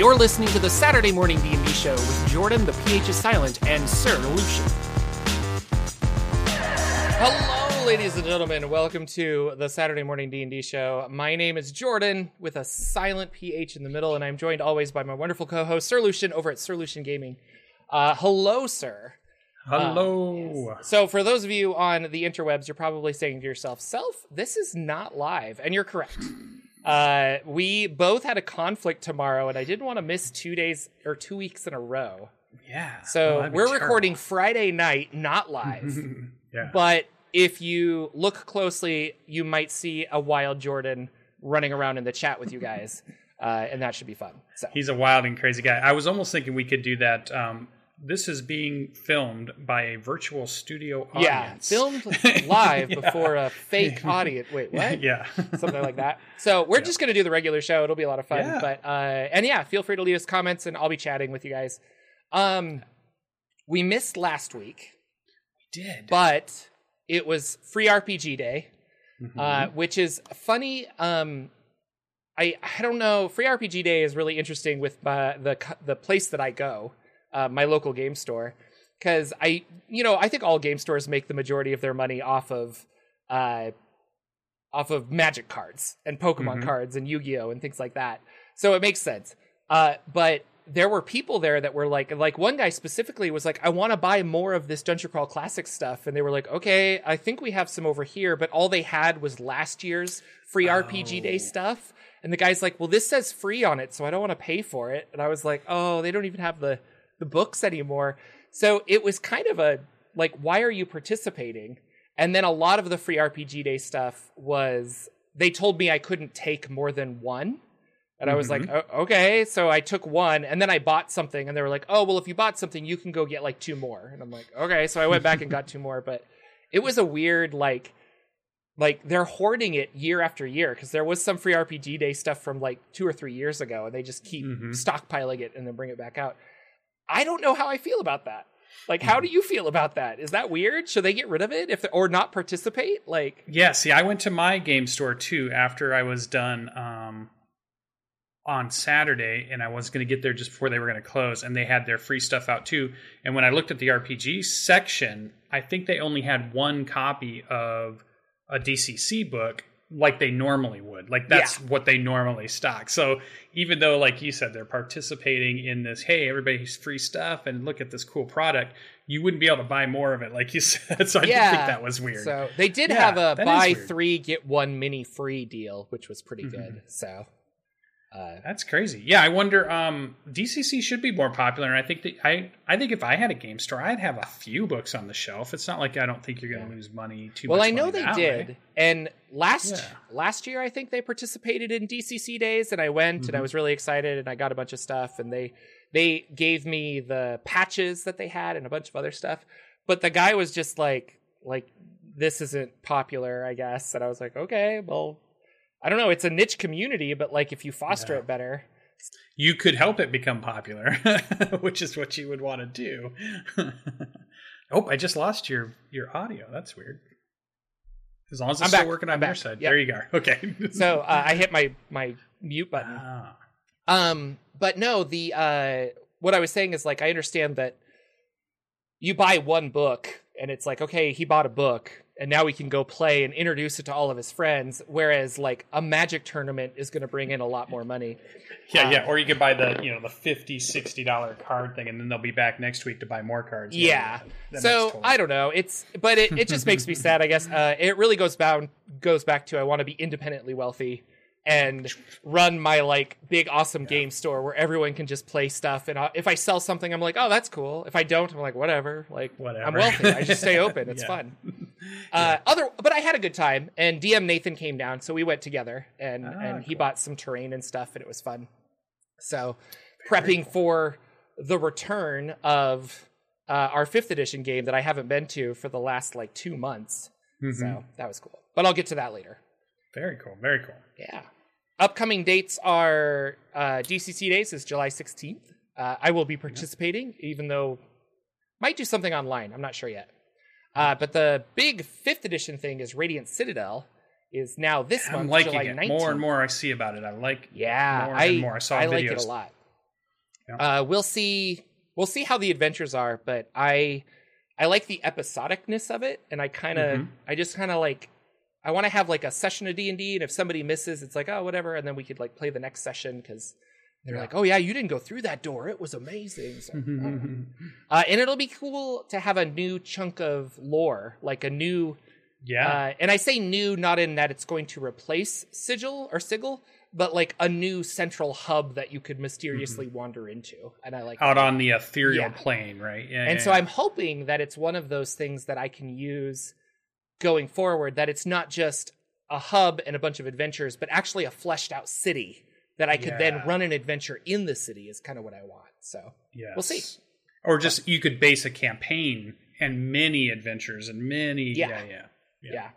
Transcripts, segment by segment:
You're listening to the Saturday Morning D&D Show with Jorphdan, the PH is silent, and Sir Lucien. Hello, ladies and gentlemen. Welcome to the Saturday Morning D&D Show. My name is Jorphdan with a silent PH in the middle, and I'm joined always by my wonderful co-host Sir Lucien over at Sir Lucien Gaming. Uh, hello, sir. Hello. So, for those of you on the interwebs, you're probably saying to yourself, "Self, this is not live," and you're correct. Uh, we both had a conflict tomorrow, and I didn't want to miss two days or two weeks in a row. yeah. So Well, we're terrible. recording Friday night, not live. yeah. but if you look closely, you might see a wild Jorphdan running around in the chat with you guys, uh, and that should be fun. So He's a wild and crazy guy. I was almost thinking we could do that. Um, this is being filmed by a virtual studio audience. yeah, filmed live Yeah. before a fake audience. Wait, what? yeah. something like that. So we're just gonna do the regular show. It'll be a lot of fun. Yeah. But uh and yeah, feel free to leave us comments and I'll be chatting with you guys. Um we missed last week, We did. but it was free RPG day, Mhm. uh, which is funny. Um I I don't know. Free RPG day is really interesting with my, the the place that I go, uh, my local game store, because I you know I think all game stores make the majority of their money off of uh, off of Magic cards and Pokemon Mhm. cards and Yu Gi Oh and things like that. So it makes sense. Uh, but there were people there that were like, like one guy specifically was like, I want to buy more of this Dungeon Crawl Classic stuff, and they were like, okay, I think we have some over here, but all they had was last year's free RPG Day Oh. stuff. And the guy's like, well, this says free on it, so I don't want to pay for it. And I was like, oh, they don't even have the the books anymore. So it was kind of a like, why are you participating? And then a lot of the free RPG Day stuff was they told me I couldn't take more than one. And I was like, "O- okay. So I took one and then I bought something and they were like, oh, well, if you bought something, you can go get like two more. And I'm like, okay. So I went back and got two more. But it was a weird, like, like they're hoarding it year after year because there was some free RPG Day stuff from like two or three years ago and they just keep Mhm. stockpiling it and then bring it back out. I don't know how I feel about that. Like, how do you feel about that? Is that weird? Should they get rid of it if or not participate? Like, Yeah, see, I went to my game store too after I was done um, on Saturday, and I was going to get there just before they were going to close, and they had their free stuff out too. And when I looked at the RPG section, I think they only had one copy of a DCC book like they normally would. Like that's what they normally stock. So even though, like you said, they're participating in this, hey, everybody's free stuff, and look at this cool product. You wouldn't be able to buy more of it, like you said. So I yeah, think that was weird. So they did Yeah, have a buy three get one mini free deal, which was pretty Mhm. good. So, uh, That's crazy. Yeah, I wonder. Um, DCC should be more popular, and I think that I, I think if I had a game store, I'd have a few books on the shelf. It's not like I don't think you're going to lose money too much. well. I know they did, way. and last Yeah. last year I think they participated in DCC days, and I went and I Mhm. was really excited, and I got a bunch of stuff, and they they gave me the patches that they had and a bunch of other stuff, but the guy was just like like this isn't popular, I guess, and I was like, okay, well. I don't know. It's a niche community, but like if you foster Yeah. it better, You could help it become popular, which is what you would want to do. oh, I just lost your your audio. That's weird. As long as it's I'm still back. working I'm on your back. side. Yep. There you go. Okay. so uh, I hit my my mute button. Ah. Um, but no, the uh, what I was saying is like I understand that you buy one book and it's like okay, he bought a book and now we can go play and introduce it to all of his friends. Whereas like a Magic tournament is going to bring in a lot more money. Yeah, Uh, yeah. Or you could buy the you know the 50 60 dollar card thing, and then they'll be back next week to buy more cards. Yeah. That so I don't know. It's but it, it just makes me sad. I guess uh, it really goes bound goes back to I want to be independently wealthy and run my like big awesome game store where everyone can just play stuff. And I, if I sell something, I'm like, oh, that's cool. If I don't, I'm like, whatever. Like Whatever. I'm wealthy. I just stay open. It's Yeah. fun. Uh, other, but I had a good time. And DM Nathan came down, so we went together, and Ah, and he bought some terrain and stuff, and it was fun. So prepping for the return of uh, our fifth edition game that I haven't been to for the last like two months. Mhm. So that was cool. But I'll get to that later. Very cool. Very cool. Yeah. Upcoming dates are uh, DCC days is July 16th. Uh, I will be participating, even though might do something online. I'm not sure yet. Uh, but the big fifth edition thing is Radiant Citadel is now this I'm month, liking July it 19th. more and more. I see about it. I like. Yeah, more I and more. I saw I like it a lot. Uh, we'll see. We'll see how the adventures are, but I I like the episodicness of it, and I kind of Mhm. I just kind of like I want to have like a session of D and D, and if somebody misses, it's like oh whatever, and then we could like play the next session because they're Yeah. like oh yeah you didn't go through that door, it was amazing. So, I don't know. uh, and it'll be cool to have a new chunk of lore, like a new yeah. uh, and I say new not in that it's going to replace Sigil or Sigil, but like a new central hub that you could mysteriously wander into. And I like Mm-hmm. Out that. on the ethereal Yeah. plane, right? Yeah. and yeah, so yeah. I'm hoping that it's one of those things that I can use going forward, that it's not just a hub and a bunch of adventures, but actually a fleshed out city that I could then run an adventure in the city is kind of what I want. So Yes. we'll see. Or just you could base a campaign and many adventures and many. Yeah. Yeah. Yeah. yeah. Yeah.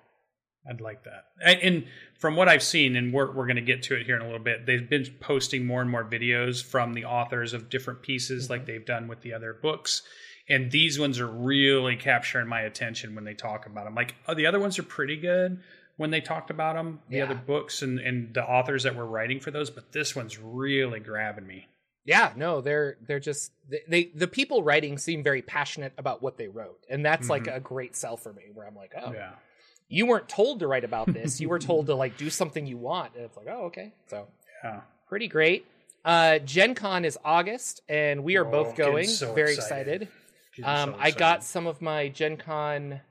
I'd like that. And, and from what I've seen, and we're, we're going to get to it here in a little bit, they've been posting more and more videos from the authors of different pieces, mm-hmm. like they've done with the other books. And these ones are really capturing my attention when they talk about them. Like oh, the other ones are pretty good when they talked about them, the Yeah. other books and, and the authors that were writing for those, but this one's really grabbing me. Yeah, no, they're they're just they, they the people writing seem very passionate about what they wrote, and that's like Mhm. a great sell for me. Where I'm like, oh, Yeah. you weren't told to write about this; you were told to like do something you want, and it's like, oh, okay, so Yeah. pretty great. Uh, Gen Con is August, and we are Oh, both going. so very excited. excited. Um, so I got some of my Gen Con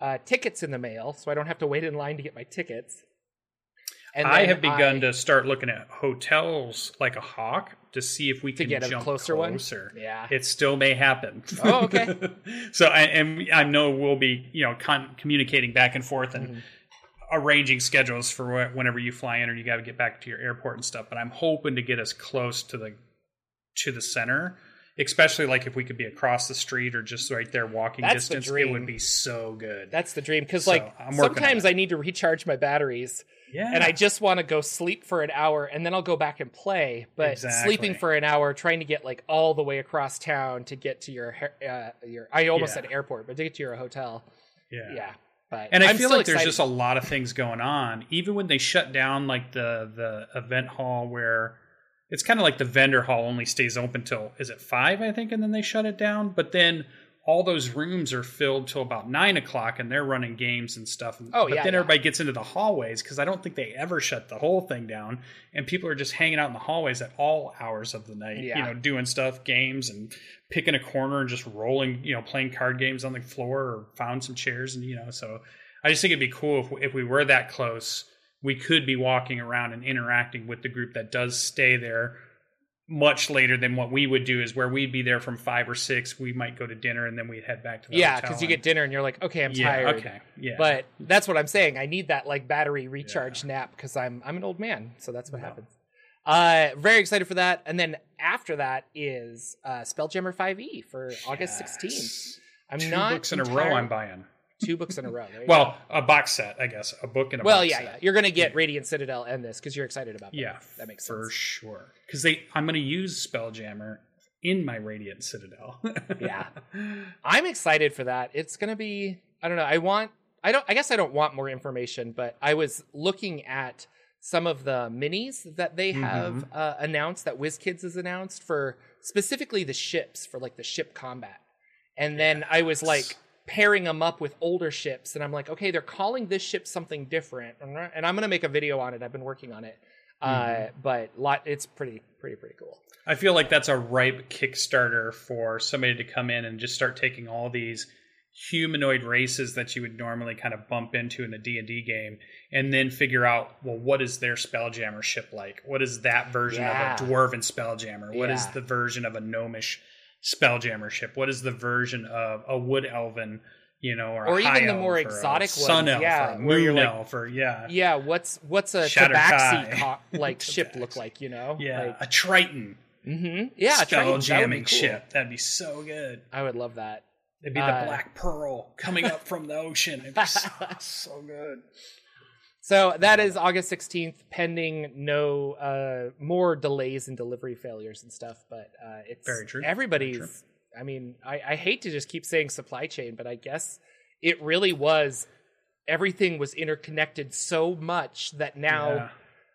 uh, tickets in the mail, so I don't have to wait in line to get my tickets. And I have begun I- to start looking at hotels like a hawk to see if we can get a jump closer one? closer. Yeah. It still may happen. Oh, okay. so, I, and I know we'll be, you know, con- communicating back and forth and Mhm. arranging schedules for wh- whenever you fly in or you got to get back to your airport and stuff. But I'm hoping to get us close to the to the center, especially like if we could be across the street or just right there walking That's the distance. It would be so good. That's the dream because So, like I'm sometimes. I need to recharge my batteries yeah, and I just want to go sleep for an hour and then I'll go back and play. But Exactly. sleeping for an hour, trying to get like all the way across town to get to your uh, your I almost Yeah. said airport, but to get to your hotel, yeah. yeah. But And I I'm feel like there's just a lot of things going on. Even when they shut down like the the event hall where it's kind of like the vendor hall only stays open till is it five, I think, and then they shut it down. But then all those rooms are filled till about nine o'clock and they're running games and stuff. Oh, but yeah, then yeah. everybody gets into the hallways because I don't think they ever shut the whole thing down. And people are just hanging out in the hallways at all hours of the night, yeah. you know, doing stuff, games and picking a corner and just rolling, you know, playing card games on the floor or found some chairs and you know, so I just think it'd be cool if if we were that close, we could be walking around and interacting with the group that does stay there much later than what we would do is where we'd be there from five or six we might go to dinner and then we'd head back to the yeah, because you get dinner and you're like, okay, I'm yeah, tired. okay yeah But that's what I'm saying. I need that like battery recharge nap because I'm I'm an old man, so that's what Yeah. happens. Uh, very excited for that. And then after that is uh, Spelljammer 5e for August 16th. I'm two not books in a row i'm buying two books in a row. Well a box set i guess a book and a well, box yeah, set. yeah. You're gonna get Radiant Citadel and this because you're excited about that. yeah that makes sense for sure because they i'm going to use spelljammer in my radiant citadel Yeah. I'm excited for that. It's gonna be. I don't know. I want. I don't. I guess I don't want more information, but I was looking at some of the minis that they have Mhm. uh, announced that WizKids has announced for specifically the ships for like the ship combat, and then I was like pairing them up with older ships, and I'm like, okay, they're calling this ship something different, and I'm gonna make a video on it. I've been working on it, uh, but lot. It's pretty, pretty, pretty cool. I feel like that's a ripe Kickstarter for somebody to come in and just start taking all these humanoid races that you would normally kind of bump into in a D&D game and then figure out well what is their spelljammer ship like what is that version Yeah. of a dwarven spelljammer What is Yeah. the version of a gnomish spelljammer ship what is the version of a wood elven you know or, Or even the more elf or a exotic sun elf yeah, or a where you're moon like- elf or yeah Yeah, what's what's a Shattered tabaxi co- like ship look like? You know? yeah Like, a triton Mm-hmm. Yeah, spell Tritons, that jamming cool. ship that'd be so good I would love that. It'd be the Uh, black pearl coming up from the ocean. It'd be so, so good. So that is August 16th, pending no uh, more delays and delivery failures and stuff. But uh, it's Very true. Everybody's. Very true. I mean, I, I hate to just keep saying supply chain, but I guess it really was. Everything was interconnected so much that now, Yeah.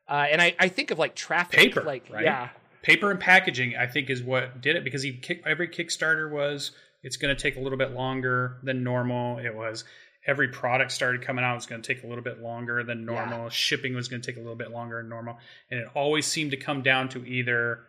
uh, and I, I think of like traffic, Paper, like right? yeah, paper and packaging I think is what did it because he kick, every Kickstarter was it's going to take a little bit longer than normal. It was every product started coming out it was going to take a little bit longer than normal. Yeah. Shipping was going to take a little bit longer than normal, and it always seemed to come down to either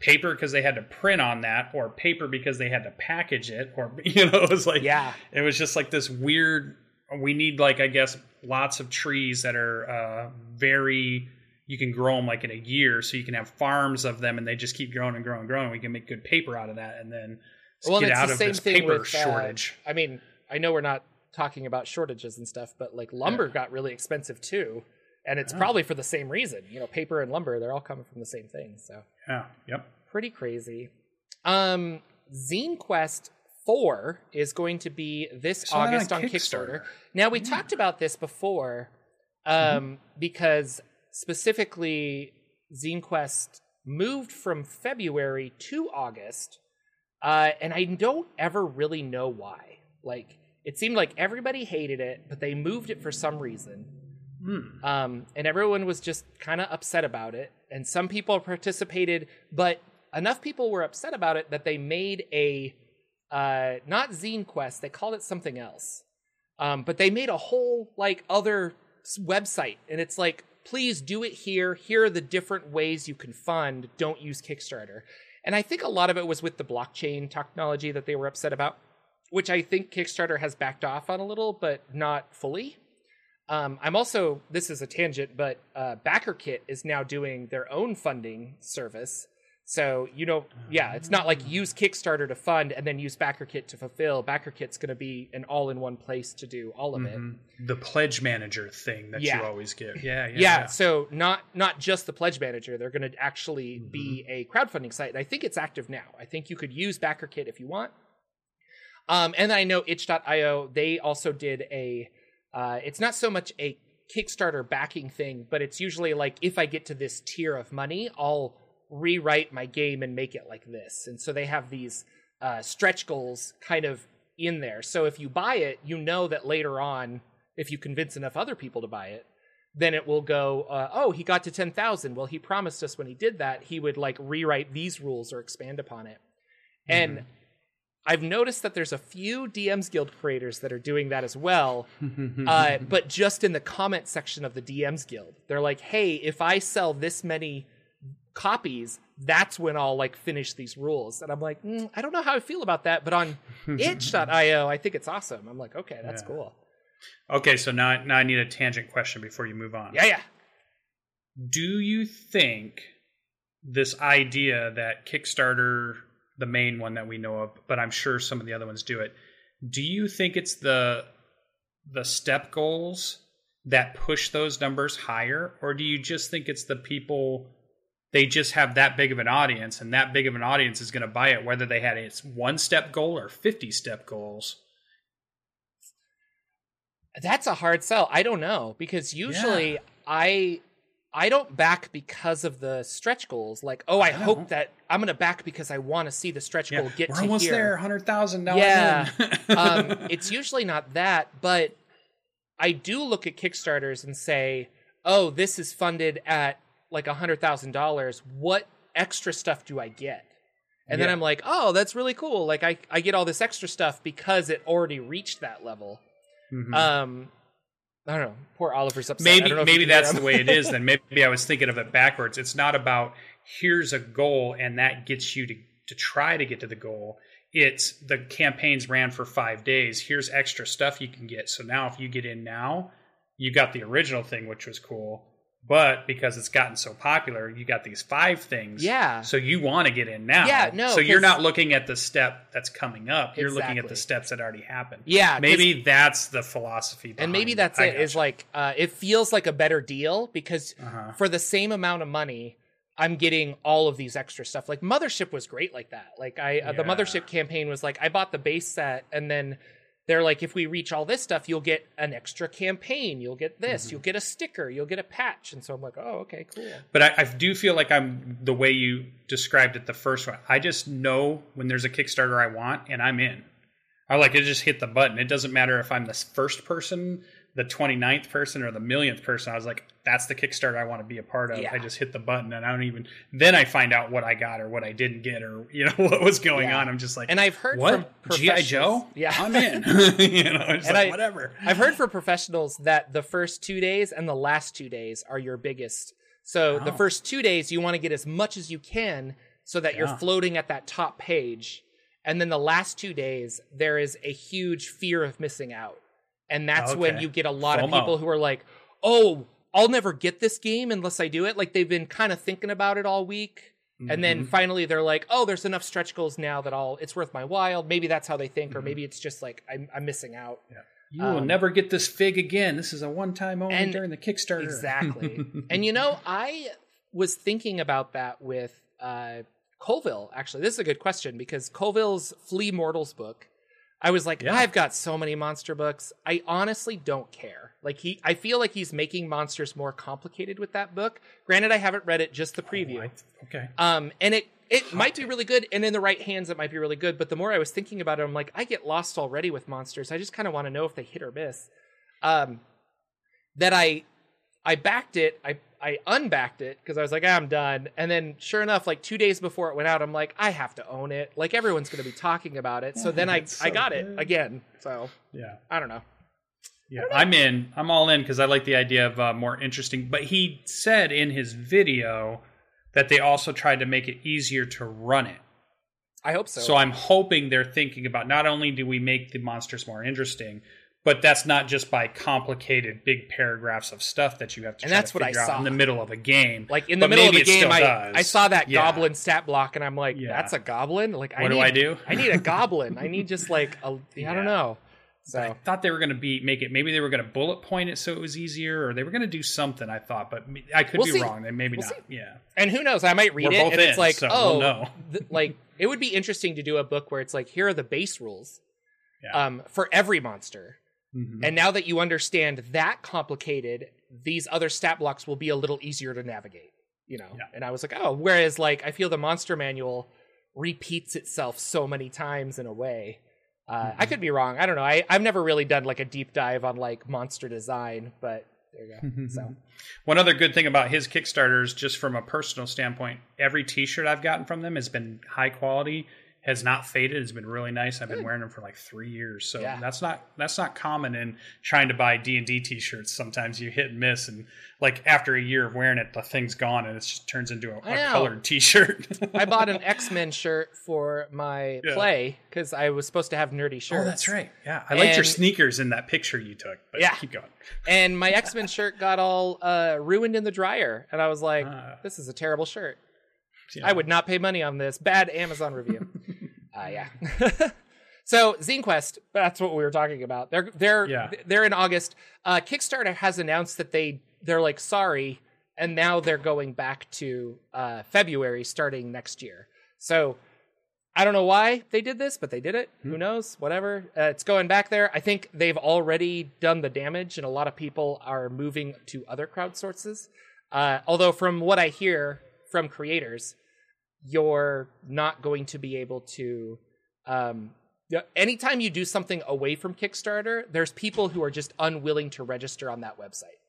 paper because they had to print on that or paper because they had to package it or you know it was like Yeah. it was just like this weird we need like i guess lots of trees that are uh, very you can grow them like in a year so you can have farms of them and they just keep growing and growing and growing we can make good paper out of that and then Well, get out the of same this thing paper with, uh, shortage I mean, I know we're not talking about shortages and stuff, but like lumber got really expensive too, and it's Oh. probably for the same reason. You know, paper and lumber, they're all coming from the same thing. So yeah yep pretty crazy. Um, Zine Quest Four is going to be this on August on Kickstarter. Kickstarter. Now we talked about this before, um, Mm-hmm. because specifically Zine Quest moved from February to August, uh, and I don't ever really know why. Like it seemed like everybody hated it, but they moved it for some reason. Hmm. Um, and everyone was just kind of upset about it. And some people participated, but enough people were upset about it that they made a uh, not Zine Quest. They called it something else. Um, but they made a whole like other website, and it's like, please do it here. Here are the different ways you can fund. Don't use Kickstarter. And I think a lot of it was with the blockchain technology that they were upset about, which I think Kickstarter has backed off on a little, but not fully. Um, I'm also this is a tangent, but uh, BackerKit is now doing their own funding service. So you know, yeah, it's not like use Kickstarter to fund and then use BackerKit to fulfill. BackerKit's going to be an all-in-one place to do all of it. Mhm. the pledge manager thing that Yeah. you always get yeah yeah, Yeah, so not not just the pledge manager. They're going to actually Mm-hmm. be a crowdfunding site. And I think it's active now. I think you could use BackerKit if you want. Um, and I know itch.io, they also did a uh, it's not so much a Kickstarter backing thing, but it's usually like if I get to this tier of money, I'll rewrite my game and make it like this. And so they have these uh, stretch goals kind of in there. So if you buy it, you know that later on, if you convince enough other people to buy it, then it will go, uh, oh, he got to 10,000. Well, he promised us when he did that, he would like rewrite these rules or expand upon it. And I've noticed that there's a few DMs Guild creators that are doing that as well, uh, but just in the comment section of the DMs Guild. They're like, hey, if I sell this many copies, that's when I'll like finish these rules. And I'm like, mm, I don't know how I feel about that, but on itch.io, I think it's awesome. I'm like, okay, that's Yeah. cool. okay so now, now i need a tangent question before you move on Yeah, yeah. do you think this idea that Kickstarter, the main one that we know of, but I'm sure some of the other ones do it, do you think it's the the step goals that push those numbers higher, or do you just think it's the people they just have that big of an audience, and that big of an audience is going to buy it, whether they had its one step goal or fifty step goals? That's a hard sell. I don't know because usually Yeah. I I don't back because of the stretch goals. Like, oh, I, I hope that I'm going to back because I want to see the stretch goal get we're to almost here. there, hundred thousand dollars. Yeah. um, it's usually not that, but I do look at Kickstarters and say, "Oh, this is funded at like a hundred thousand dollars. What extra stuff do I get?" And then I'm like, "Oh, that's really cool. Like I I get all this extra stuff because it already reached that level." Mhm. Um, I don't know. Poor Oliver's upset. Maybe maybe that's the way it is then. Maybe i was thinking of it backwards. It's not about here's a goal and that gets you to to try to get to the goal. It's the campaigns ran for five days. Here's extra stuff you can get. So now if you get in now you got the original thing which was cool but because it's gotten so popular you got these five things Yeah. so you want to get in now Yeah, no, so you're not looking at the step that's coming up you're looking at the steps that already happened Yeah. maybe that's the philosophy and maybe that's I it. Is like uh, it feels like a better deal because Uh-huh. for the same amount of money, I'm getting all of these extra stuff. Like Mothership was great like that. Like I, uh, the Mothership campaign was like I bought the base set, and then they're like, if we reach all this stuff, you'll get an extra campaign. You'll get this. Mm-hmm. You'll get a sticker. You'll get a patch. And so I'm like, oh, okay, cool. But I, I do feel like I'm the way you described it the first one. I just know when there's a Kickstarter I want and I'm in. I like it just hit the button. It doesn't matter if I'm the first person the 29th person or the millionth person, I was like, that's the Kickstarter I want to be a part of. Yeah. I just hit the button and I don't even, then I find out what I got or what I didn't get or, you know, what was going Yeah. on. I'm just like, And I've heard from what? G.I. Joe? Yeah. I'm in. you know, And like, I- whatever. I've heard from professionals that the first two days and the last two days are your biggest. So the first two days, you want to get as much as you can so that you're floating at that top page. And then the last two days, there is a huge fear of missing out. And that's when you get a lot of people who are like, oh, I'll never get this game unless I do it. Like they've been kind of thinking about it all week. And then Mhm. finally they're like, oh, there's enough stretch goals now that I'll, it's worth my while. Maybe that's how they think, or Mhm. maybe it's just like, I'm, I'm missing out. you will um, never get this fig again. This is a one time only during the Kickstarter. Exactly. and you know, I was thinking about that with uh, Colville. Actually, this is a good question because Colville's Flee Mortals book. I was like, Yeah. I've got so many monster books. I honestly don't care. Like he, I feel like he's making monsters more complicated with that book. Granted, I haven't read it, just the preview. Oh, I- okay. Um, and it it might be really good, and in the right hands, it might be really good. But the more I was thinking about it, I'm like, I get lost already with monsters. I just kind of want to know if they hit or miss. Um, that I I backed it. I I unbacked it because I was like, "Ah, I'm done. And then, sure enough, like two days before it went out, I'm like, I have to own it. Like everyone's going to be talking about it. so then I it's I so got it again. So Yeah. I don't know. Yeah, I'm in. I'm all in because I like the idea of uh, more interesting. But he said in his video that they also tried to make it easier to run it. I hope so. So, I'm hoping they're thinking about not only do we make the monsters more interesting, but that's not just by complicated big paragraphs of stuff that you have to And that's to what I saw. in the middle of a game. like in the But middle of the game, I does. I saw that Yeah. goblin stat block, and I'm like, Yeah. that's a goblin. Like I What do need, I do? I need a goblin. I need just like a. I Yeah. don't know. So I thought they were going to be make it. Maybe they were going to bullet point it so it was easier, or they were going to do something. I thought, but I could We'll be see. wrong. They maybe We'll not. see. Yeah. and who knows? I might read We're it, and it's like, so oh, we'll th- like it would be interesting to do a book where it's like, here are the base rules, um, for every monster. Mhm. And now that you understand that complicated, these other stat blocks will be a little easier to navigate. You know, Yeah. and I was like, oh, whereas like I feel the monster manual repeats itself so many times in a way. Uh, I Mhm. could be wrong. I don't know. I, I've never really done like a deep dive on like monster design, but there you go. so One other good thing about his Kickstarters, just from a personal standpoint, every T-shirt I've gotten from them has been high quality, has not faded. It's been really nice. I've been wearing them for like three years, so Yeah. that's not that's not common in trying to buy D and D T-shirts. Sometimes you hit and miss, and like after a year of wearing it, the thing's gone and it just turns into a, know. colored T-shirt. I bought an X Men shirt for my Yeah. play because I was supposed to have nerdy shirts. Oh, that's right. Yeah, I liked your sneakers in that picture you took. But Yeah. keep going. And my X Men shirt got all uh, ruined in the dryer, and I was like, Ah. "This is a terrible shirt. Yeah. I would not pay money on this. Bad Amazon review." uh, yeah. so Zine Quest, that's what we were talking about. They're they're Yeah. they're in August. Uh, Kickstarter has announced that they they're like sorry, and now they're going back to uh, February starting next year. So I don't know why they did this, but they did it. Hmm. Who knows? Whatever. Uh, it's going back there. I think they've already done the damage, and a lot of people are moving to other crowd sources. Uh, although, from what I hear from creators, you're not going to be able to. Um, anytime you do something away from Kickstarter, there's people who are just unwilling to register on that website.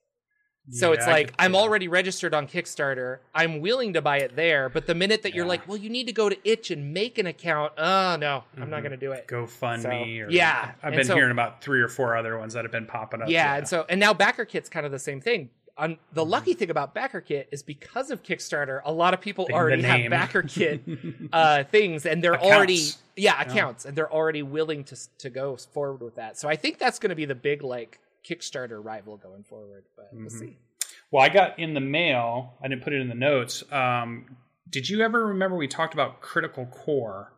So Yeah, it's like I'm yeah. already registered on Kickstarter. I'm willing to buy it there, but the minute that you're like, "Well, you need to go to Itch and make an account," oh no, I'm not Mhm. going to do it. GoFundMe. So, or, yeah, I've and been so- hearing about three or four other ones that have been popping up. yeah, and so and now BackerKit's kind of the same thing. On the Mhm. lucky thing about BackerKit is because of Kickstarter, a lot of people already have name. BackerKit uh, things, and they're Accounts. already yeah accounts, and they're already willing to to go forward with that. So I think that's going to be the big like Kickstarter rival going forward. But we'll Mhm. see. Well, I got in the mail. I didn't put it in the notes. Um, did you ever remember we talked about Critical Core?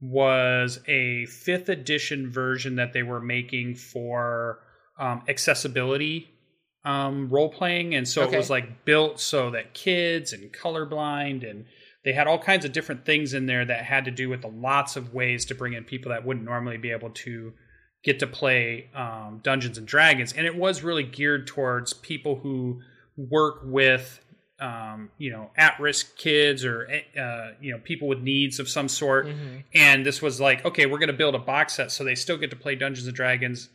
Was a fifth edition version that they were making for um, accessibility um, role playing, and so Okay. it was like built so that kids and colorblind and they had all kinds of different things in there that had to do with lots of ways to bring in people that wouldn't normally be able to get to play um, Dungeons and Dragons, and it was really geared towards people who work with um, you know at-risk kids or uh, you know people with needs of some sort. Mhm. And this was like, okay, we're going to build a box set so they still get to play Dungeons and Dragons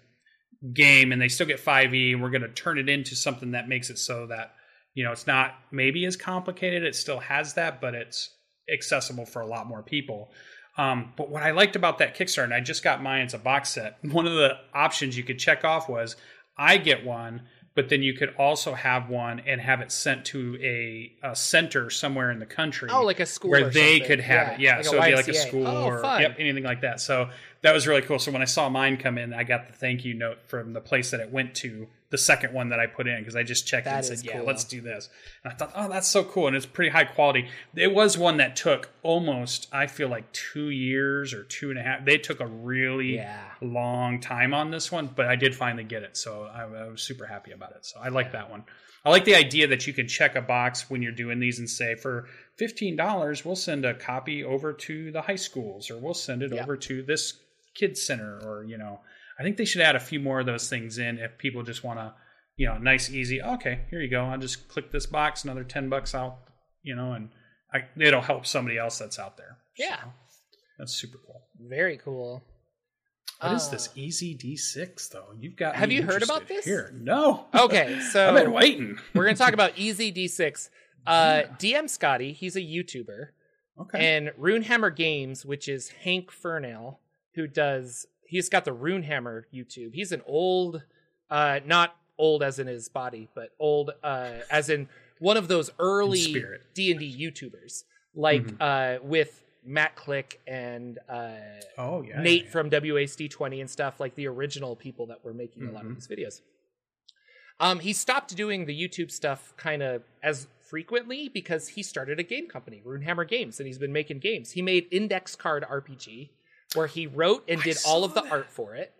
game, and they still get 5e, and we're going to turn it into something that makes it so that you know it's not maybe as complicated. It still has that, but it's accessible for a lot more people. Um, but what I liked about that Kickstarter, and I just got mine, it's a box set. One of the options you could check off was I get one, but then you could also have one and have it sent to a, a center somewhere in the country. Oh, like a school where they something. could have Yeah, it. Yeah, like so it'd be like a school Oh, or yep, anything like that. So that was really cool. So when I saw mine come in, I got the thank you note from the place that it went to, the second one that I put in because I just checked That and said, "Yeah, cool. let's do this." And I thought, "Oh, that's so cool!" And it's pretty high quality. It was one that took almost, I feel like, two years or two and a half. They took a really Yeah. long time on this one, but I did finally get it, so I, I was super happy about it. So I like that one. I like the idea that you can check a box when you're doing these and say, for fifteen dollars, we'll send a copy over to the high schools, or we'll send it over to this kids center, or you know, I think they should add a few more of those things in if people just want to, you know, nice, easy. Okay, here you go. I'll just click this box, another ten bucks out, you know, and I, it'll help somebody else that's out there. Yeah. So, that's super cool. Very cool. What is Uh, this EZD6 though? You've got. Have you heard about this? Here, no. Okay, so I've been waiting. we're gonna talk about EZD6. Uh, DM Scotty, he's a YouTuber, Okay. and Runehammer Games, which is Hank Furnell, who does. He's got the Runehammer YouTube. He's an old, uh, not old as in his body, but old uh, as in one of those early. D and D YouTubers, like Mhm. uh, with Matt Click and uh, oh yeah. Nate yeah, yeah. from WASD20 and stuff, like the original people that were making a lot of Mhm. these videos. Um, he stopped doing the YouTube stuff kind of as frequently because he started a game company, Runehammer Games, and he's been making games. He made Index Card RPG, where he wrote and did all of the that. art for it.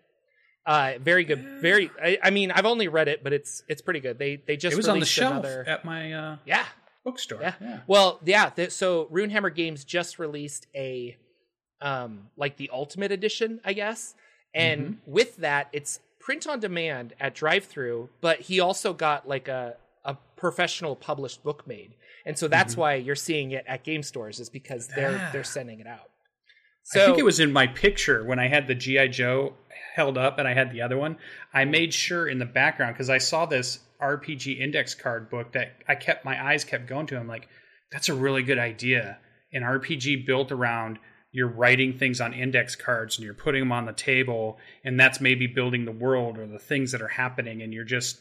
Uh, very good. Very. I, I mean, I've only read it, but it's it's pretty good. They they just It was on the released shelf another. at my uh, Yeah, bookstore. yeah. yeah. Well, yeah. Th- so Runehammer Games just released a, um, like the Ultimate Edition, I guess. And Mm-hmm. with that, it's print on demand at drive-through, but he also got like a a professional published book made, and so that's why you're seeing it at game stores is because they're Mm-hmm. Ah. they're sending it out. So I think it was in my picture when I had the GI Joe held up and I had the other one. I made sure in the background because I saw this RPG index card book that I kept my eyes kept going to. I'm like, that's a really good idea. An RPG built around you're writing things on index cards and you're putting them on the table, and that's maybe building the world or the things that are happening, and you're just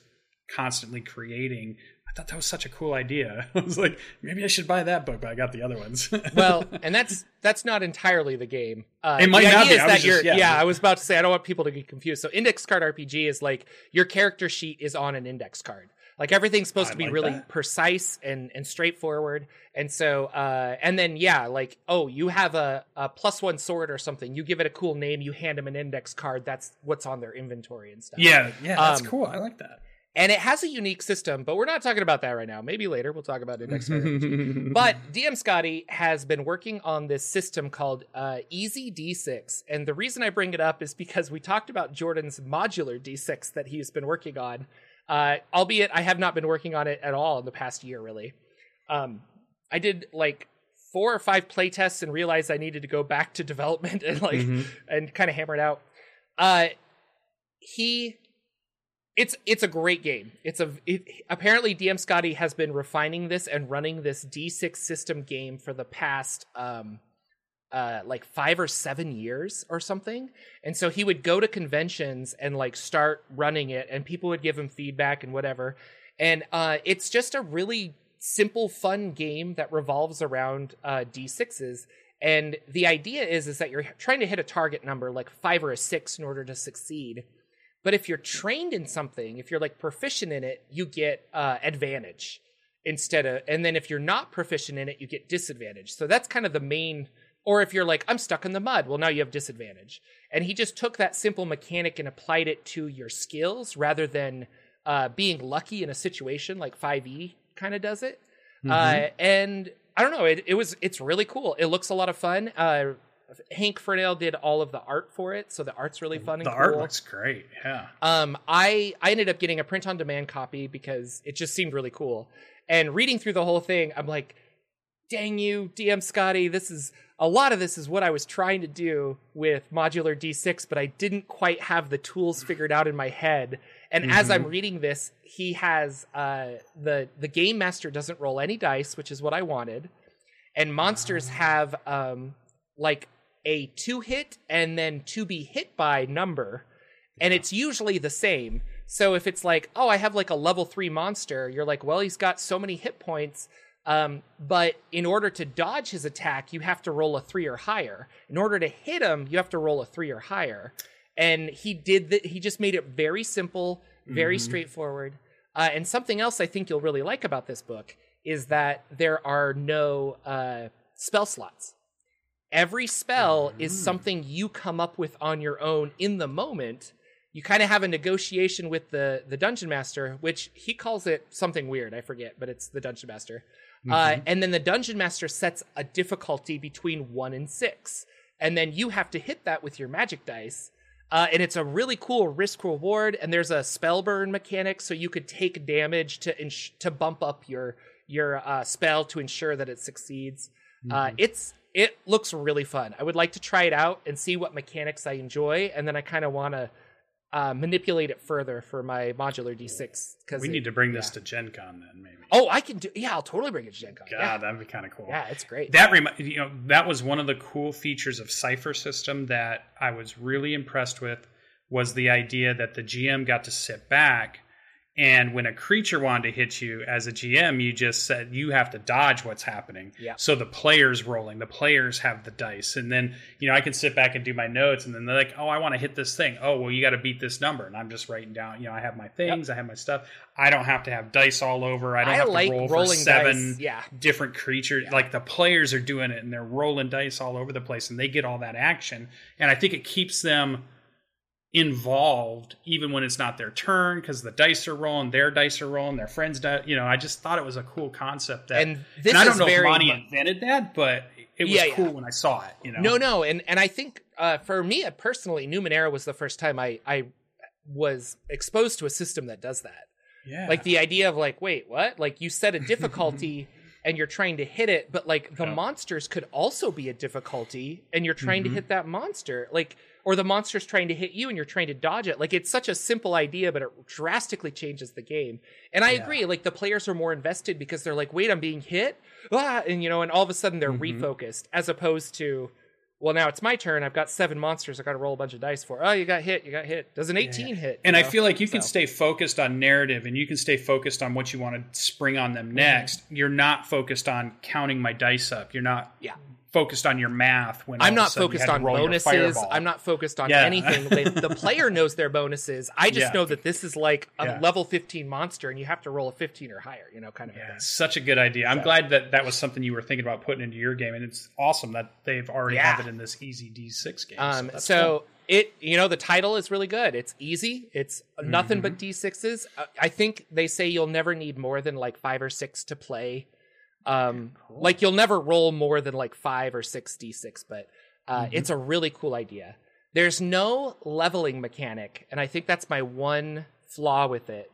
constantly creating. I thought that was such a cool idea. I was like, maybe I should buy that book, but I got the other ones. well, and that's that's not entirely the game. Uh, It might the not idea be. I that just- yeah. yeah. I was about to say I don't want people to get confused. So, index card RPG is like your character sheet is on an index card. Like everything's supposed I to be like really that. precise and and straightforward. And so, uh, and then yeah, like oh, you have a, a plus one sword or something. You give it a cool name. You hand them an index card. That's what's on their inventory and stuff. yeah, yeah, that's Um, cool. I like that. And it has a unique system, but we're not talking about that right now. Maybe later we'll talk about card RPG. But DM Scotty has been working on this system called uh, EZD6. And the reason I bring it up is because we talked about Jorphdan's modular D6 that he's been working on. Uh, albeit I have not been working on it at all in the past year, really. Um, I did like four or five playtests and realized I needed to go back to development and like Mhm. and kind of hammer it out. Uh, he it's it's a great game. It's a it, apparently DM Scotty has been refining this and running this D6 system game for the past um uh like 5 or 7 years or something. And so he would go to conventions and like start running it and people would give him feedback and whatever. And uh it's just a really simple fun game that revolves around uh D6s and the idea is is that you're trying to hit a target number like 5 or a 6 in order to succeed. But if you're trained in something, if you're like proficient in it, you get uh, advantage instead of, and then if you're not proficient in it, you get disadvantage. So that's kind of the main. Or if you're like, I'm stuck in the mud, well, now you have disadvantage. And he just took that simple mechanic and applied it to your skills rather than uh, being lucky in a situation like 5e kind of does it. Uh, and I don't know, it, it was it's really cool. It looks a lot of fun. Uh, Hank Fernell did all of the art for it, so the art's really fun and the cool. art looks great. Yeah. Um, I I ended up getting a print on demand copy because it just seemed really cool. And reading through the whole thing, I'm like, dang you, DM Scotty, this is a lot of this is what I was trying to do with modular D6, but I didn't quite have the tools figured out in my head. And mm-hmm. as I'm reading this, he has uh, the the game master doesn't roll any dice, which is what I wanted, and monsters ah. have um, like a two hit and then to be hit by number, and it's usually the same. So if it's like, oh, I have like a level three monster, you're like, well, he's got so many hit points. Um, but in order to dodge his attack, you have to roll a three or higher. In order to hit him, you have to roll a three or higher. And he did that. He just made it very simple, very mm-hmm. straightforward. Uh, and something else I think you'll really like about this book is that there are no uh, spell slots. Every spell mm-hmm. is something you come up with on your own in the moment you kind of have a negotiation with the the dungeon master, which he calls it something weird. I forget, but it's the dungeon master. Uh, mm-hmm. Uh, and then the dungeon master sets a difficulty between one and six, and then you have to hit that with your magic dice. Uh, and it's a really cool risk reward. And there's a spell burn mechanic, so you could take damage to ins- to bump up your your uh, spell to ensure that it succeeds. Uh, mm-hmm. it's it looks really fun. I would like to try it out and see what mechanics I enjoy, and then I kind of want to uh, manipulate it further for my modular D6. Because we it, need to bring yeah. this to Gen Con then, maybe. Oh, I can do. Yeah, I'll totally bring it to Gen Con. God, yeah. that'd be kind of cool. Yeah, it's great. That remi- you know that was one of the cool features of Cypher System that I was really impressed with was the idea that the GM got to sit back and when a creature wanted to hit you as a GM, you just said you have to dodge what's happening. Yeah. So the players rolling, the players have the dice, and then you know I can sit back and do my notes, and then they're like, "Oh, I want to hit this thing. Oh, well, you got to beat this number," and I'm just writing down. You know, I have my things, yep. I have my stuff. I don't have to have dice all over. I don't I have like to roll for seven yeah. different creatures. Yeah. Like the players are doing it, and they're rolling dice all over the place, and they get all that action, and I think it keeps them involved even when it's not their turn because the dice are rolling, their dice are rolling, their friends die. You know, I just thought it was a cool concept. That, and this and I don't know very, if Monte invented that, but it was yeah, cool yeah. when I saw it. You know, no, no, and and I think uh, for me personally, Numenera was the first time I I was exposed to a system that does that. Yeah, like the idea of like, wait, what? Like you set a difficulty. and you're trying to hit it, but like the monsters could also be a difficulty, and you're trying mm-hmm. to hit that monster. Like or the monster's trying to hit you and you're trying to dodge it. Like it's such a simple idea, but it drastically changes the game. And I yeah. agree, like the players are more invested because they're like, wait, I'm being hit. Ah, and you know, and all of a sudden they're mm-hmm. refocused as opposed to, well, now it's my turn. I've got seven monsters. I've got to roll a bunch of dice for. Oh, you got hit. You got hit. Does an 18 yeah. hit? And know? I feel like you so. can stay focused on narrative and you can stay focused on what you want to spring on them next. Mm-hmm. You're not focused on counting my dice up. You're not yeah focused on your math when I'm not focused on bonuses. I'm not focused on yeah. anything. the player knows their bonuses. I just yeah. know that this is like a yeah. level 15 monster and you have to roll a 15 or higher, you know, kind of yeah, Such a good idea. I'm glad that that was something you were thinking about putting into your game and it's awesome that they've already have it in this EZD6 game. Um, so, so it you know the title is really good. It's easy. It's nothing mm-hmm. but D6s. I think they say you'll never need more than like 5 or 6 to play um, cool. like you'll never roll more than like five or six d6, but uh, mm-hmm. it's a really cool idea. There's no leveling mechanic, and I think that's my one flaw with it.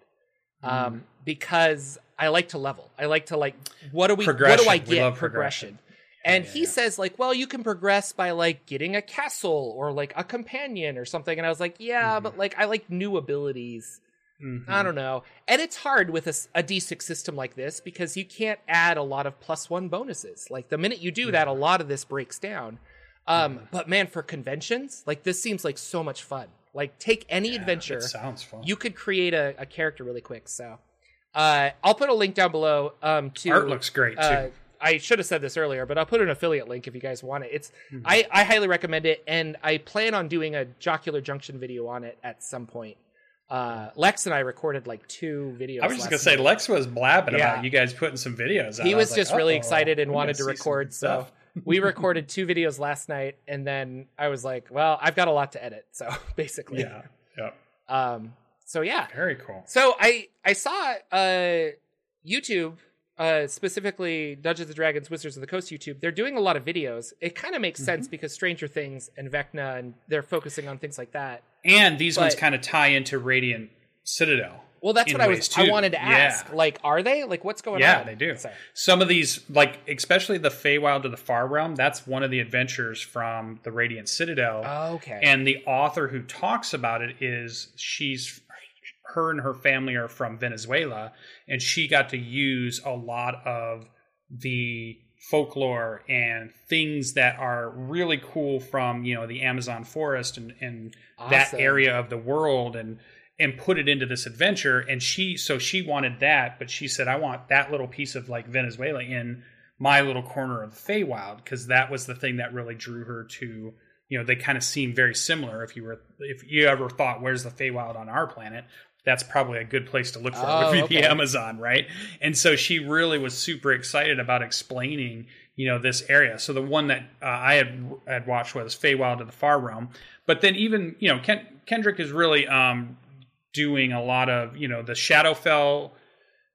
Um, mm. because I like to level. I like to like what do we what do I get progression. progression. And yeah, he yeah. says like, well, you can progress by like getting a castle or like a companion or something. And I was like, yeah, mm-hmm. but like I like new abilities. Mm-hmm. I don't know. And it's hard with a a D6 system like this because you can't add a lot of plus one bonuses. Like the minute you do that, a lot of this breaks down. Um, mm-hmm. But man, for conventions, like this seems like so much fun. Like take any yeah, adventure. sounds fun. You could create a, a character really quick. So uh, I'll put a link down below. Um, to art looks great uh, too. I should have said this earlier, but I'll put an affiliate link if you guys want it. It's mm-hmm. I, I highly recommend it, and I plan on doing a Jocular Junction video on it at some point uh, Lex and I recorded like two videos. I was just gonna say Lex was blabbing yeah. about you guys putting some videos. Out. He was, was just like, really excited and wanted to record, so we recorded two videos last night, and then I was like, "Well, I've got a lot to edit," so basically, yeah, yeah. Um, so yeah, very cool. So I I saw uh YouTube uh, specifically Dungeons and Dragons Wizards of the Coast YouTube, they're doing a lot of videos. It kind of makes mm-hmm. sense because Stranger Things and Vecna and they're focusing on things like that. And these but, ones kind of tie into Radiant Citadel. Well, that's what I was. ways, I wanted to ask. Yeah. Like, are they? Like, what's going Yeah, on? Yeah, they do. So, Some of these, like especially the Feywild to the Far Realm, that's one of the adventures from the Radiant Citadel. okay. And the author who talks about it is she's her and her family are from Venezuela, and she got to use a lot of the folklore and things that are really cool from you know the Amazon forest and, and that area of the world and and put it into this adventure. And she so she wanted that but she said I want that little piece of like Venezuela in my little corner of the Feywild because that was the thing that really drew her to you know they kind of seem very similar if you were if you ever thought where's the Feywild on our planet that's probably a good place to look for Oh, would be okay. the Amazon right? And so she really was super excited about explaining you know this area. So the one that uh, I had had watched was Feywild to the Far Realm. But then even you know Ken, Kenreck is really um doing a lot of you know the Shadowfell.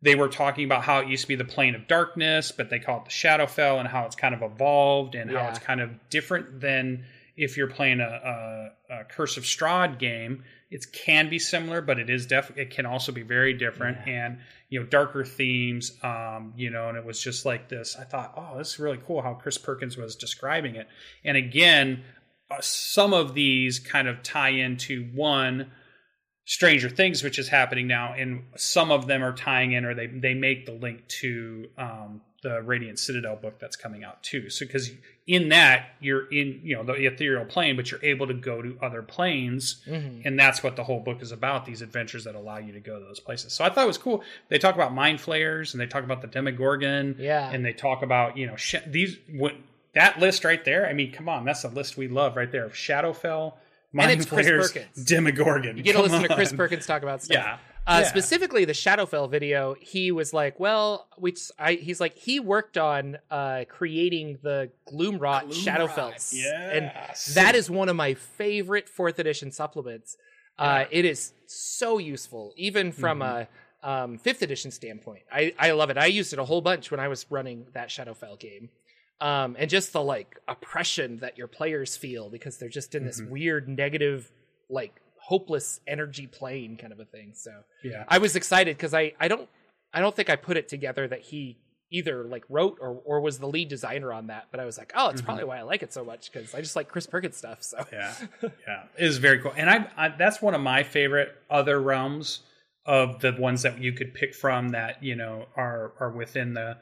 They were talking about how it used to be the plane of darkness, but they call it the Shadowfell, and how it's kind of evolved and how it's kind of different than if you're playing a, a, a Curse of Strahd game. It can be similar, but it is def- It can also be very different, and you know, darker themes. Um, you know, and it was just like this. I thought, oh, this is really cool how Chris Perkins was describing it. And again, uh, some of these kind of tie into one Stranger Things, which is happening now, and some of them are tying in, or they they make the link to um, the Radiant Citadel book that's coming out too. So because in that you're in you know the ethereal plane, but you're able to go to other planes, Mhm. and that's what the whole book is about. These adventures that allow you to go to those places. So I thought it was cool. They talk about mind flayers, and they talk about the Demogorgon, Yeah. and they talk about you know sh- these what that list right there. I mean, come on, that's a list we love right there. Shadowfell. And Mind it's Chris Flayers, Perkins. Demogorgon. you get to Come listen to Chris. Perkins talk about stuff. Yeah. Uh, Yeah. Specifically, the Shadowfell video, he was like, "Well, we." I, he's like, he worked on uh, creating the Gloomwrought Shadowfells, and that is one of my favorite fourth edition supplements. Uh, it is so useful, even from Mm-hmm. a um, fifth edition standpoint. I, I love it. I used it a whole bunch when I was running that Shadowfell game. Um, and just the like oppression that your players feel because they're just in this Mhm. weird negative, like hopeless energy plane kind of a thing. So yeah. I was excited because I, I don't I don't think I put it together that he either like wrote or, or was the lead designer on that, but I was like, oh, it's Mhm. probably why I like it so much because I just like Chris Perkins stuff. So Yeah, yeah, it is very cool, and I, I that's one of my favorite other realms of the ones that you could pick from that you know are are within the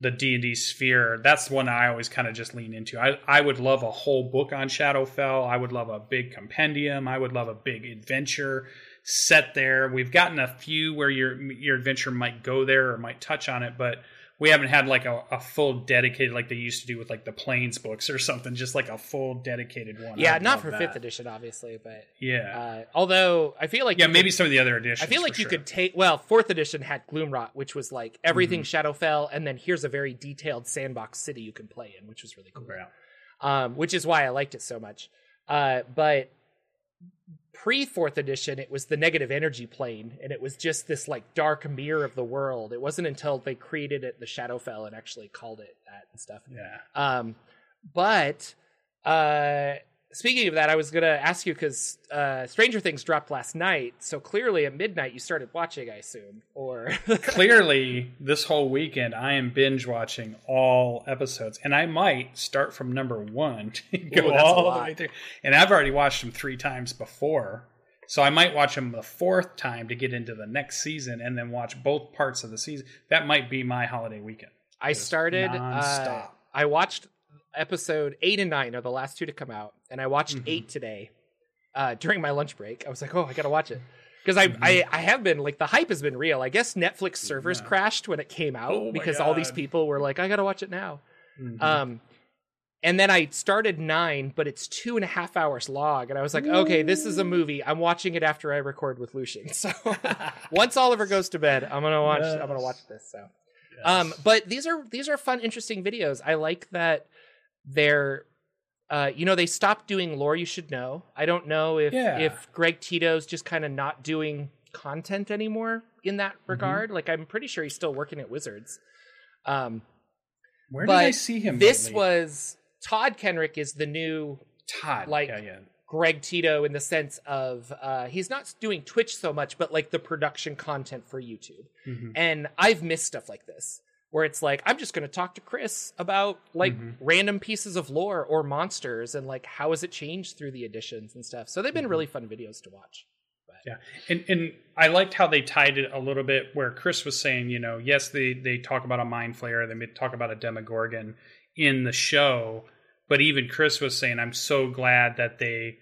the D and D sphere. That's the one I always kind of just lean into. I I would love a whole book on Shadowfell. I would love a big compendium. I would love a big adventure set there. We've gotten a few where your your adventure might go there or might touch on it, but we haven't had like a, a full dedicated like they used to do with like the planes books or something just like a full dedicated one yeah, I'd not for that. fifth edition, obviously, but yeah uh, although I feel like yeah maybe could- some of the other editions I feel like you sure. could take well, fourth edition had Gloomwrought, which was like everything Mm-hmm. Shadowfell, and then here's a very detailed sandbox city you can play in, which was really cool. Yeah. um, which is why I liked it so much. Uh, but pre fourth edition, it was the negative energy plane, and it was just this like dark mirror of the world. It wasn't until they created it, the Shadowfell, and actually called it that and stuff. yeah Um, but uh, speaking of that, I was gonna ask you because uh, Stranger Things dropped last night, so clearly at midnight you started watching, I assume, or clearly this whole weekend i am binge watching all episodes and i might start from number one to go Ooh, all the way through and i've already watched them three times before so i might watch them the fourth time to get into the next season and then watch both parts of the season that might be my holiday weekend I Just started. Uh. I watched episode eight and nine are the last two to come out, and I watched Mhm. eight today uh, during my lunch break. I was like, oh, I gotta watch it because I, Mhm. I I have been like the hype has been real. I guess Netflix servers Yeah. crashed when it came out Oh because all these people were like, I gotta watch it now. Mhm. Um, and then I started nine, but it's two and a half hours long, and I was like, okay, this is a movie. I'm watching it after I record with Lucien. So once Oliver goes to bed, I'm gonna watch. I'm gonna watch this. So. Yes. Um, but these are these are fun, interesting videos. I like that they're, uh, you know, they stopped doing lore you should know. I don't know if Yeah. if Greg Tito's just kind of not doing content anymore in that Mm-hmm. regard. Like I'm pretty sure he's still working at Wizards. Um, where did i see him this lately? was Todd Kenreck is the new todd like, yeah yeah Greg Tito in the sense of uh, he's not doing Twitch so much, but like the production content for YouTube. Mm-hmm. And I've missed stuff like this where it's like I'm just going to talk to Chris about like Mm-hmm. random pieces of lore or monsters and like how has it changed through the editions and stuff. So they've been Mhm. really fun videos to watch. Yeah, and and I liked how they tied it a little bit where Chris was saying, you know, yes, they they talk about a mind flayer, they talk about a Demogorgon in the show, but even Chris was saying, I'm so glad that they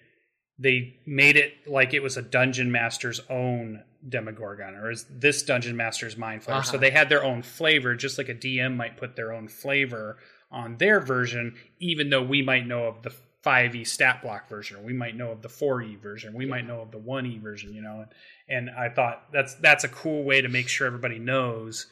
they made it like it was a dungeon master's own Demogorgon, or is this dungeon master's mind flayer. So Uh-huh. they had their own flavor, just like a DM might put their own flavor on their version, even though we might know of the 5e stat block version, or we might know of the 4e version, we might know of the 1e version, you know. And I thought that's that's a cool way to make sure everybody knows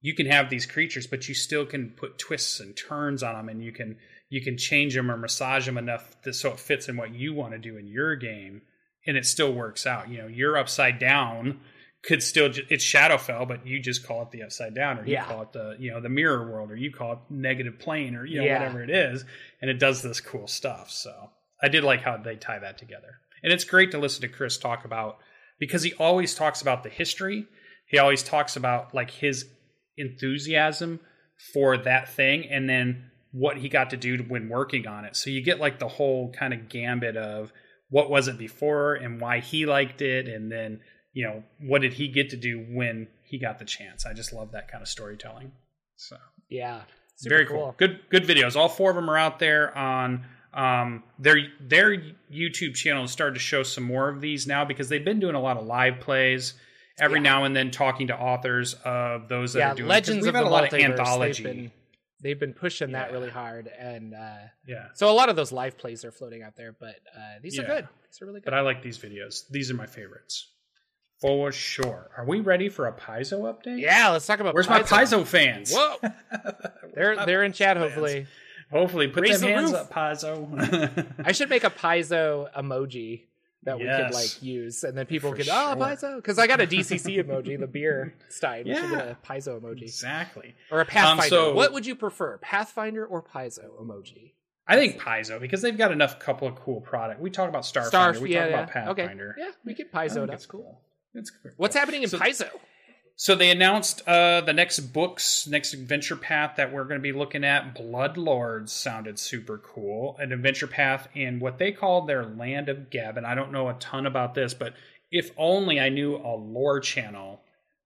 you can have these creatures, but you still can put twists and turns on them, and you can you can change them or massage them enough to, so it fits in what you want to do in your game, and it still works out. You know, you're upside down could still ju- it's Shadowfell, but you just call it the upside down, or you Yeah. call it the you know the mirror world, or you call it negative plane, or you know Yeah. whatever it is, and it does this cool stuff. So I did like how they tie that together, and it's great to listen to Chris talk about because he always talks about the history. He always talks about like his enthusiasm for that thing, and then what he got to do when working on it. So you get like the whole kind of gambit of what was it before and why he liked it, and then you know what did he get to do when he got the chance. I just love that kind of storytelling. So Yeah. Super very cool. Good good videos. All four of them are out there on um, their their YouTube channel. has started to show some more of these now because they've been doing a lot of live plays. Every Yeah. now and then, talking to authors of those that Yeah, are doing. 'cause Legends we've of had the a lot of Multiverse, anthology. They've been, pushing that really hard, and uh, yeah, so a lot of those live plays are floating out there. But uh, these are good. These are really good. but I like these videos. These are my favorites for sure. Are we ready for a Paizo update? yeah, let's talk about Where's my Paizo fans? Whoa, they're they're in chat. fans? Hopefully, Hopefully, put Raise them the hands roof. up, Paizo. I should make a Paizo emoji that we could like use, and then people For could oh sure. Paizo because I got a DCC emoji, the beer stein. We should get Yeah. a Paizo emoji exactly. or a um, Pathfinder. so- what would you prefer, Pathfinder or Paizo emoji? I think Paizo because they've got enough couple of cool product. We talk about Starfinder. Starf, we yeah, talk yeah. about Pathfinder. Okay, yeah, we could I That's think it up. it's cool. It's cool. What's happening in So- Paizo? So they announced uh, the next books, next adventure path that we're going to be looking at. Blood Lords sounded super cool. An adventure path in what they call their Land of Geb. And I don't know a ton about this, but if only I knew a lore channel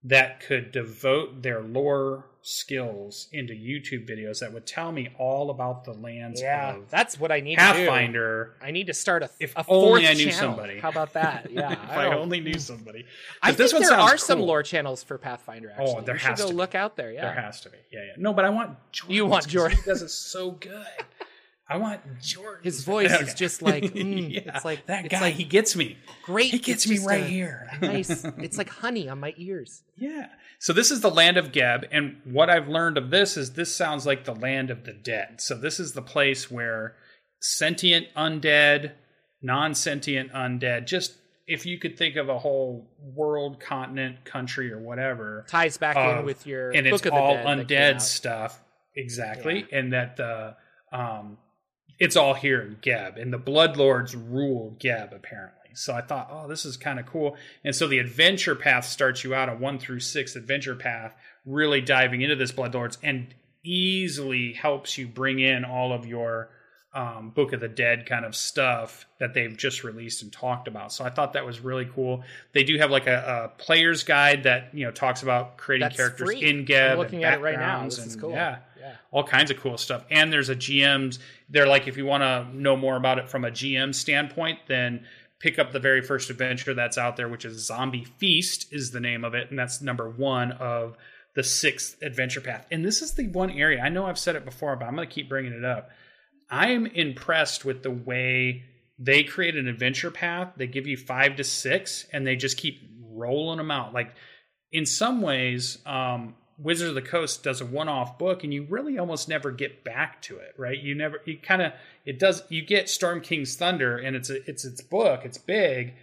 that could devote their lore skills into YouTube videos that would tell me all about the lands Yeah, of that's what I need to do. Pathfinder. I need to start a, If a only fourth I knew channel. somebody. How about that? Yeah, if I, don't- only knew somebody. I think one there are some lore channels for Pathfinder. Oh, actually, Oh, there you should has go to be. look out there. Yeah, There has to be. Yeah, yeah. No, but I want Jordan. You want Jordan. He does it so good. I want Jordan. his voice Okay. is just like mm, Yeah, it's like that it's guy. like he gets me. great. He gets me right a here. nice. It's like honey on my ears. Yeah. So this is the land of Geb, and what I've learned of this is this sounds like the land of the dead. So this is the place where sentient undead, non-sentient undead, just if you could think of a whole world, continent, country, or whatever, Ties back Uh, in with your and it's of the all Dead undead stuff exactly and that the um it's all here in geb and the blood lords rule geb apparently so i thought oh this is kind of cool and so the adventure path starts you out a one through six adventure path really diving into this blood lords and easily helps you bring in all of your um, Book of the Dead kind of stuff that they've just released and talked about. So I thought that was really cool. They do have like a, a player's guide that you know talks about creating That's characters free. in Geb. I'm looking at it right now. This is cool. Yeah, All kinds of cool stuff. And there's a GM's. They're like, if you want to know more about it from a GM standpoint, then pick up the very first adventure that's out there, which is Zombie Feast, is the name of it, and that's number one of the sixth adventure path. And this is the one area I know I've said it before, but I'm going to keep bringing it up. I am impressed with the way they create an adventure path. They give you five to six, and they just keep rolling them out. Like in some ways, um, Wizards of the Coast does a one-off book, and you really almost never get back to it, right? You never, you kind of, it does. You get Storm King's Thunder, and it's a, it's its book, it's big,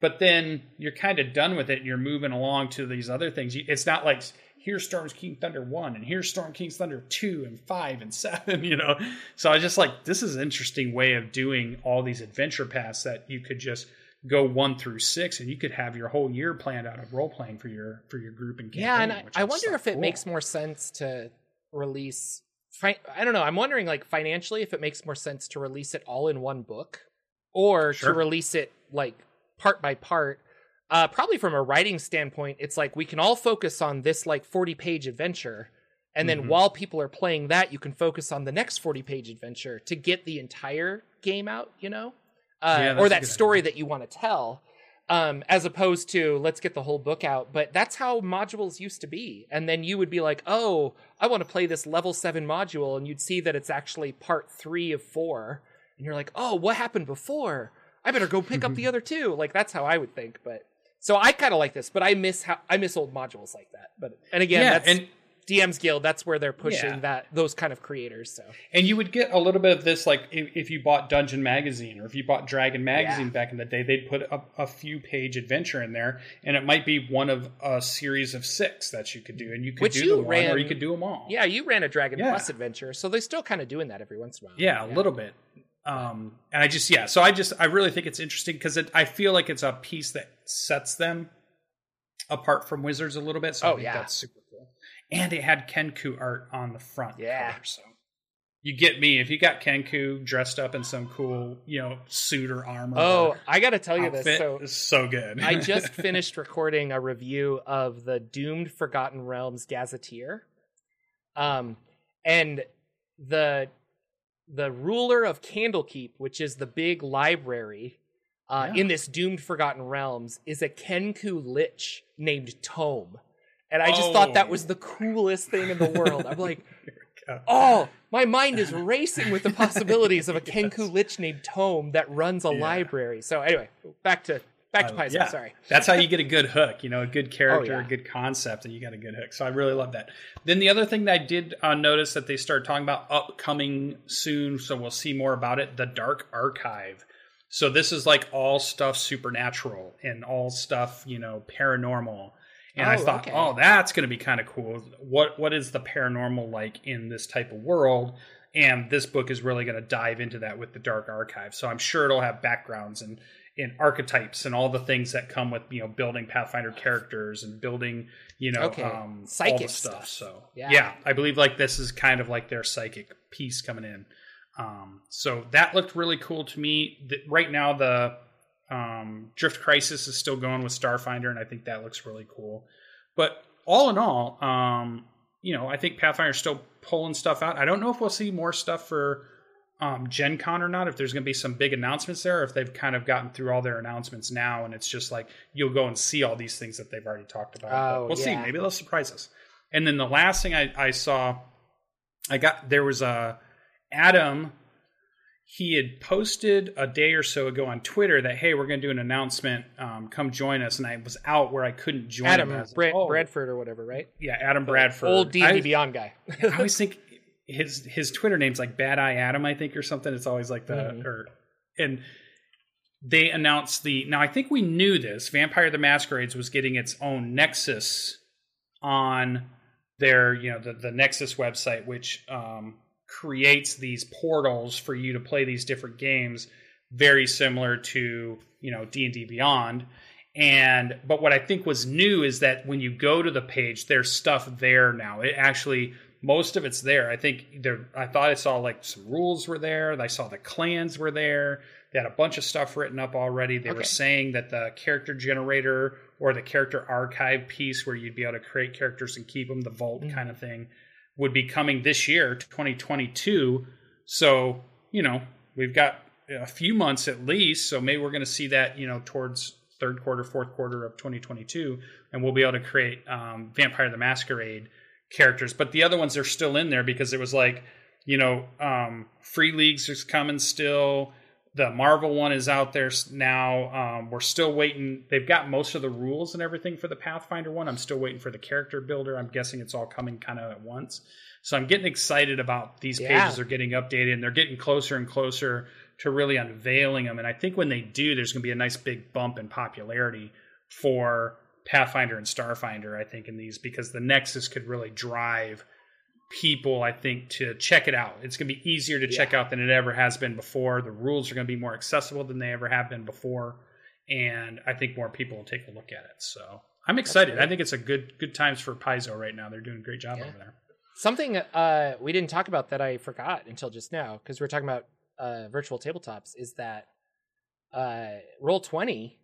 but then you're kind of done with it, and you're moving along to these other things. It's not like here's Storm King Thunder 1 and here's Storm King's Thunder 2 and 5 and 7, you know. So I was just like this is an interesting way of doing all these adventure paths that you could just go 1 through 6 and you could have your whole year planned out of role playing for your for your group and campaign. Yeah, and I, I wonder so if it cool. makes more sense to release. Fi- I don't know. I'm wondering, like financially, if it makes more sense to release it all in one book, or Sure. to release it like part by part. Uh, probably from a writing standpoint, it's like we can all focus on this like 40 page adventure, and then Mhm. while people are playing that, you can focus on the next 40 page adventure to get the entire game out. You know, uh, Yeah, or that story idea. that you want to tell um, as opposed to let's get the whole book out. But that's how modules used to be. And then you would be like, oh, I want to play this level seven module. And you'd see that it's actually part three of four. And you're like, oh, what happened before? I better go pick up the other two. Like that's how I would think. But so I kind of like this, but I miss how I miss old modules like that. But and again, yeah, that's and DM's Guild. That's where they're pushing Yeah. that those kind of creators. So and you would get a little bit of this like if, if you bought Dungeon Magazine or if you bought Dragon Magazine Yeah. back in the day, they'd put a, a few page adventure in there, and it might be one of a series of six that you could do, and you could Which do you the one or you could do them all. yeah, you ran a Dragon Yeah. Plus adventure, so they're still kind of doing that every once in a while. Yeah, a little bit. Um, and I just yeah, so I just I really think it's interesting because it, I feel like it's a piece that sets them apart from Wizards a little bit. So I Oh, think yeah. that's super cool. And it had Kenku art on the front. Yeah. cover, so you get me if you got Kenku dressed up in some cool you know suit or armor. Oh, or I got to tell you outfit. this. So it's so good. I just finished recording a review of the Doomed Forgotten Realms Gazetteer. Um and the the ruler of Candlekeep, which is the big library uh, Yeah. in this Doomed Forgotten Realms, is a Kenku Lich named Tome. And I just thought that Oh. was the coolest thing in the world. I'm like, oh, my mind is racing with the possibilities of a Kenku Lich named Tome that runs a Yeah. library. So anyway, back to back to Uh, Paizo. yeah. Sorry. That's how you get a good hook, you know, a good character, Oh, yeah. a good concept, and you got a good hook. So I really love that. Then the other thing that I did uh, notice that they started talking about upcoming soon, so we'll see more about it. The Dark Archive. So this is like all stuff supernatural and all stuff, you know, paranormal. And I Oh, thought, okay. oh, that's going to be kind of cool. What what is the paranormal like in this type of world? And this book is really going to dive into that with the Dark Archive. So I'm sure it'll have backgrounds and and archetypes and all the things that come with you know building Pathfinder characters and building you know Okay. um, all Psychic the stuff. stuff. So Yeah. yeah, I believe like this is kind of like their psychic piece coming in. Um, so that looked really cool to me. The, right now, the um, Drift Crisis is still going with Starfinder, and I think that looks really cool. But all in all, um, you know, I think Pathfinder's still pulling stuff out. I don't know if we'll see more stuff for um, Gen Con or not, if there's going to be some big announcements there, or if they've kind of gotten through all their announcements now, and it's just like you'll go and see all these things that they've already talked about. Oh, we'll see. Maybe they'll surprise us. And then the last thing I, I saw, I got there was a Adam. He had posted a day or so ago on Twitter that hey, we're going to do an announcement. Um, come join us. And I was out where I couldn't join. Adam like, "Oh." Bradford or whatever, right? yeah, Adam Bradford, Old D and Beyond guy. I always think his his Twitter name's like Bad Eye Adam, I think, or something. It's always like the Mhm. or and they announced the now I think we knew this. Vampire the Masquerades was getting its own Nexus on their you know the, the Nexus website, which um, creates these portals for you to play these different games, very similar to you know D and D Beyond. And but what I think was new is that when you go to the page, there's stuff there now. It actually most of it's there. I think there. I thought I saw like some rules were there. I saw the clans were there. They had a bunch of stuff written up already. They were saying that the character generator or the character archive piece, where you'd be able to create characters and keep them, the vault Mhm. kind of thing, would be coming this year, 2022. So you know we've got a few months at least. So maybe we're going to see that you know towards third quarter, fourth quarter of 2022, and we'll be able to create um, Vampire the Masquerade characters. But the other ones are still in there because it was like, you know, um, Free Leagues is coming still. The Marvel one is out there now. Um, we're still waiting. They've got most of the rules and everything for the Pathfinder one. I'm still waiting for the character builder. I'm guessing it's all coming kind of at once. So I'm getting excited about these Yeah. pages are getting updated and they're getting closer and closer to really unveiling them. And I think when they do, there's going to be a nice big bump in popularity for Pathfinder and Starfinder, I think, in these because the Nexus could really drive people, I think, to check it out. It's going to be easier to check out than it ever has been before. The rules are going to be more accessible than they ever have been before, and I think more people will take a look at it. So I'm excited. I think it's a good good times for Paizo right now. They're doing a great job Yeah. over there. Something uh, we didn't talk about that I forgot until just now because we are talking about uh, virtual tabletops is that uh, Roll Twenty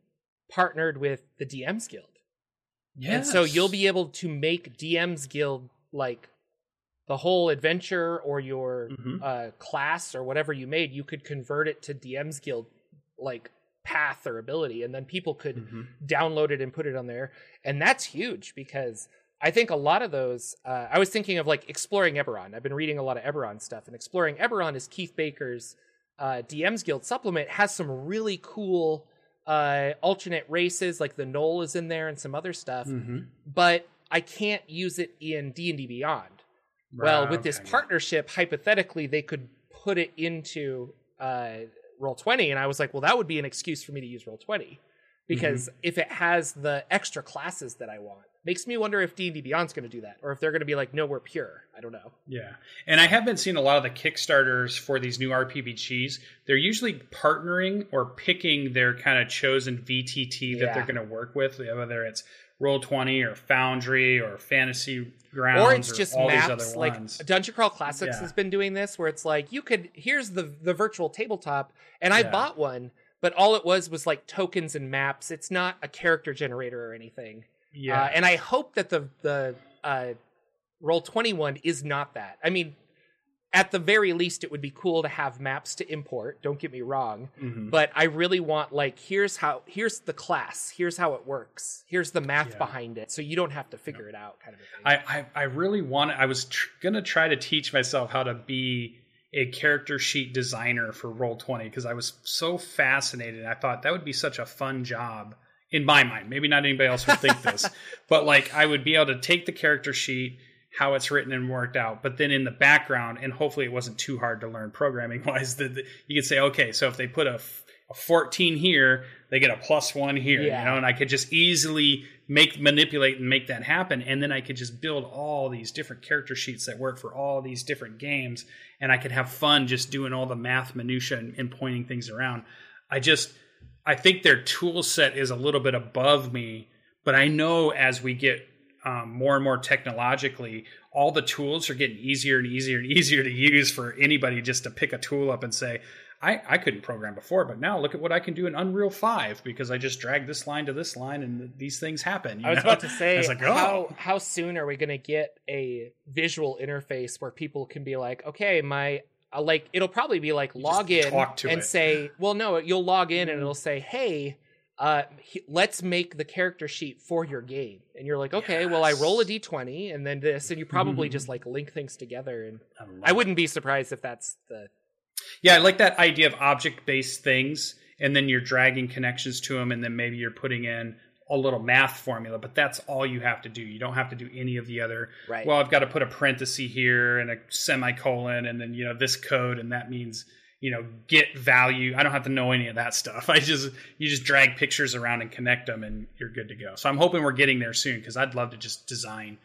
partnered with the DMs Guild, and so you'll be able to make DMs Guild like the whole adventure or your Mhm. uh, class or whatever you made. You could convert it to DMs Guild like path or ability, and then people could Mhm. download it and put it on there. And that's huge because I think a lot of those, uh, I was thinking of like exploring Eberron. I've been reading a lot of Eberron stuff, and exploring Eberron is Keith Baker's uh, DM's Guild supplement has some really cool uh, alternate races, like the Gnoll is in there and some other stuff. Mhm. But I can't use it in D and D Beyond. Well, with this okay. partnership, hypothetically, they could put it into uh, Roll Twenty, and I was like, well, that would be an excuse for me to use Roll Twenty because Mm-hmm. if it has the extra classes that I want, makes me wonder if D and D Beyond's going to do that, or if they're going to be like, no, we're pure. I don't know. Yeah. And I have been seeing a lot of the Kickstarters for these new RPGs. They're usually partnering or picking their kind of chosen VTT that Yeah. they're going to work with, whether it's Roll20 or Foundry or Fantasy Grounds or it's just all maps. these other Like ones. Dungeon Crawl Classics Yeah. has been doing this, where it's like you could here's the the virtual tabletop, and I Yeah. bought one, but all it was was like tokens and maps. It's not a character generator or anything. Yeah. Uh, and I hope that the the uh, roll twenty one is not that. I mean, at the very least, it would be cool to have maps to import. Don't get me wrong, Mhm. but I really want like here's how here's the class, here's how it works, here's the math Yeah. behind it, so you don't have to figure it out, kind of a thing. I, I, I really want I was tr- going to try to teach myself how to be a character sheet designer for Roll20 because I was so fascinated. I thought that would be such a fun job in my mind. Maybe not anybody else would think this, but like I would be able to take the character sheet, how it's written and worked out, but then in the background, and hopefully it wasn't too hard to learn programming wise, that you could say, okay, so if they put a 14 here, they get a plus one here, Yeah. you know, and I could just easily make manipulate and make that happen, and then I could just build all these different character sheets that work for all these different games, and I could have fun just doing all the math minutia and, and pointing things around. I just I think their tool set is a little bit above me, but I know as we get um, more and more technologically, all the tools are getting easier and easier and easier to use for anybody just to pick a tool up and say, I, I couldn't program before, but now look at what I can do in Unreal 5 because I just drag this line to this line and these things happen. you I was know? about to say, like, oh. how how soon are we going to get a visual interface where people can be like, okay, my uh, like it'll probably be like log in and it. say, well, no, you'll log in and it'll say, hey, uh, he- let's make the character sheet for your game, and you're like, okay, well, I roll a d20 and then this, and you probably just like link things together, and love I wouldn't be surprised if that's the Yeah, I like that idea of object based things, and then you're dragging connections to them, and then maybe you're putting in a little math formula, but that's all you have to do. You don't have to do any of the other. Right. Well, I've got to put a parenthesis here and a semicolon, and then you know this code, and that means you know get value. I don't have to know any of that stuff. I just you just drag pictures around and connect them, and you're good to go. So I'm hoping we're getting there soon because I'd love to just design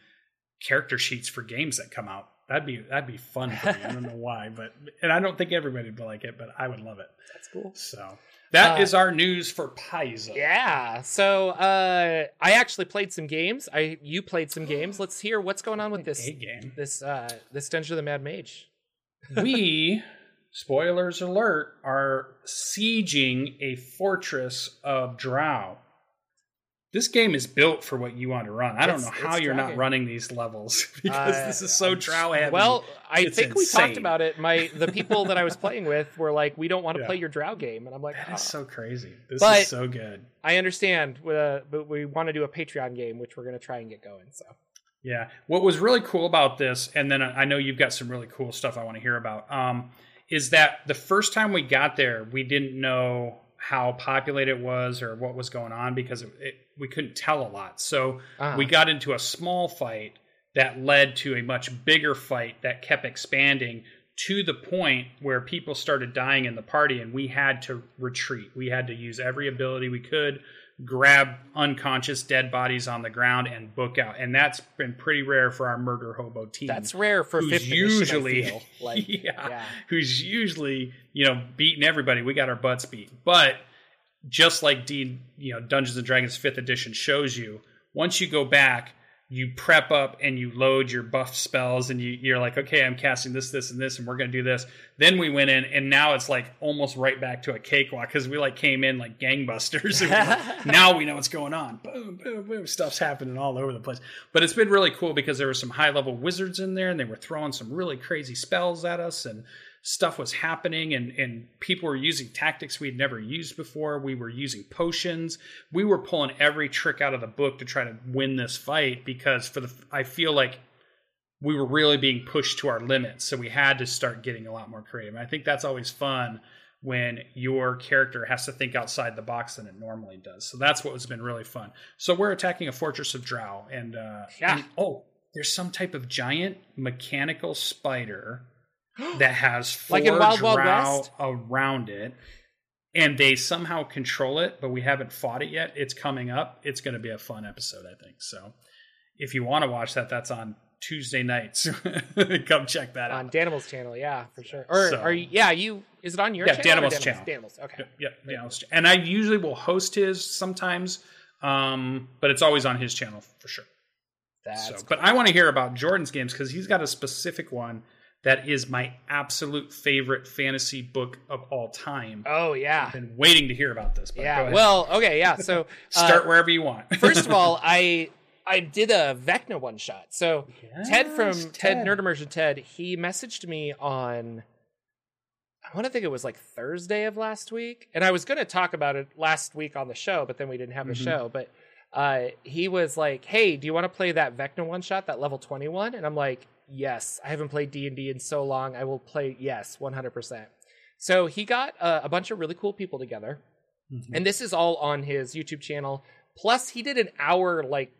character sheets for games that come out. That'd be that'd be fun for me. I don't know why, but and I don't think everybody would like it, but I would love it. that's cool. So that is Uh, our news for Paizo. Yeah. So uh, I actually played some games. I you played some games. Let's hear what's going on with this game. this uh this Dungeon of the Mad Mage. we, spoilers alert, are sieging a fortress of Drow. This game is built for what you want to run. I don't It's- know how you're not running these levels because Uh, this is so Drow heavy. Well, I It's think we talked about it. My the people that I was playing with were like, "We don't want to Yeah. play your Drow game," and I'm like, that "Oh, is so crazy. This But- is so good. "I understand, uh, but we want to do a Patreon game, which we're going to try and get going." So Yeah. What was really cool about this, and then I know you've got some really cool stuff I want to hear about, um, is that the first time we got there, we didn't know how populated it was or what was going on because it, it, we couldn't tell a lot. So Uh-huh. we got into a small fight that led to a much bigger fight that kept expanding to the point where people started dying in the party and we had to retreat. We had to use every ability we could grab unconscious dead bodies on the ground and book out. And that's been pretty rare for our murder hobo team. That's rare for who's fifth usually feel. Like, yeah, yeah. who's usually you know beating everybody. We got our butts beat, but just like D, you know, Dungeons and Dragons Fifth Edition shows you, once you go back, you prep up and you load your buff spells, and you, you're like, okay, I'm casting this, this, and this, and we're going to do this. Then we went in, and now it's like almost right back to a cakewalk because we like came in like gangbusters. like, now we know what's going on. Boom, boom, boom. Stuff's happening all over the place. But it's been really cool because there were some high level wizards in there, and they were throwing some really crazy spells at us, and stuff was happening and, and people were using tactics we'd never used before. We were using potions. We were pulling every trick out of the book to try to win this fight because for the I feel like we were really being pushed to our limits. So we had to start getting a lot more creative. And I think that's always fun when your character has to think outside the box than it normally does. So that's what has been really fun. So we're attacking a fortress of Drow and uh Yeah. and- oh, there's some type of giant mechanical spider that has four Like in Wild Wild drow West? around it, and they somehow control it, but we haven't fought it yet. It's coming up. It's going to be a fun episode, I think. So, if you want to watch that, that's on Tuesday nights. Come check that on out. On Danimal's channel, yeah, for sure. Or So- are you? Yeah, you. Is it on your Yeah, channel? or Danimal's channel. Danimal's. Okay. Yeah, yeah, yeah. And I usually will host his sometimes, um, but it's always on his channel for sure. That's So, but I want to hear about Jordan's games because he's got a specific one that is my absolute favorite fantasy book of all time. Oh yeah, I've been waiting to hear about this. But yeah. Well, okay, yeah. So uh, start wherever you want. first of all, I I did a Vecna one shot. So Ted from Yes, Ted. Nerd Immersion Ted, he messaged me on I want to think it was like Thursday of last week, and I was going to talk about it last week on the show, but then we didn't have the Mhm. show. But uh, he was like, "Hey, do you want to play that Vecna one shot, that level twenty one?" And I'm like, "Yes, I haven't played D and D in so long. I will play. Yes, one hundred percent." So he got uh, a bunch of really cool people together, Mhm. and this is all on his YouTube channel. Plus, he did an hour like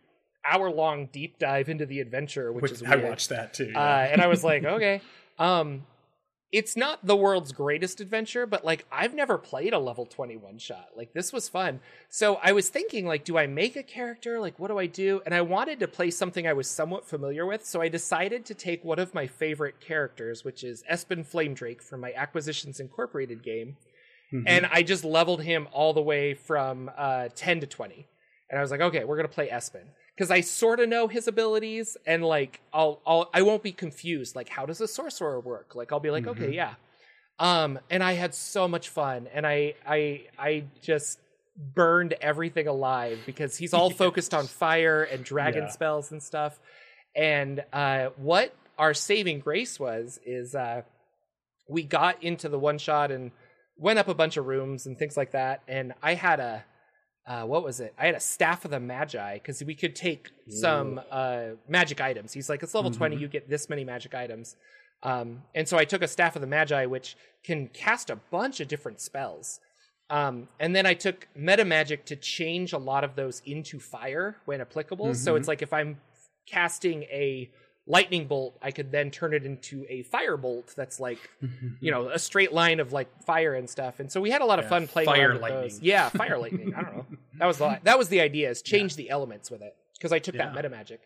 hour long deep dive into the adventure, which, Which is I watched that too. Uh, and I was like, okay. Um, it's not the world's greatest adventure, but like I've never played a level 21 shot. Like this was fun. So I was thinking like do I make a character? Like what do I do? And I wanted to play something I was somewhat familiar with, so I decided to take one of my favorite characters, which is Espen Flamedrake from my Acquisitions Incorporated game, Mhm. and I just leveled him all the way from uh, 10 to 20. And I was like, okay, we're gonna play Espen because I sort of know his abilities, and like I'll I'll I won't be confused. Like, how does a sorcerer work? Like, I'll be like, okay, Mhm. yeah. Um, and I had so much fun, and I I I just burned everything alive because he's all focused on fire and dragon Yeah. spells and stuff. And uh, what our saving grace was is uh, we got into the one shot and went up a bunch of rooms and things like that. And I had a uh, what was it? I had a staff of the magi because we could take some uh, magic items. He's like, it's level twenty. Mhm. You get this many magic items. Um, and so I took a staff of the magi, which can cast a bunch of different spells. Um, and then I took meta magic to change a lot of those into fire when applicable. So Mhm. it's like if I'm casting a lightning bolt, I could then turn it into a fire bolt that's like you know a straight line of like fire and stuff. And so we had a lot of Yeah, fun playing fire with lightning. those. Yeah, fire lightning. I don't know. That was the that was the idea is change the elements with it because I took that meta magic.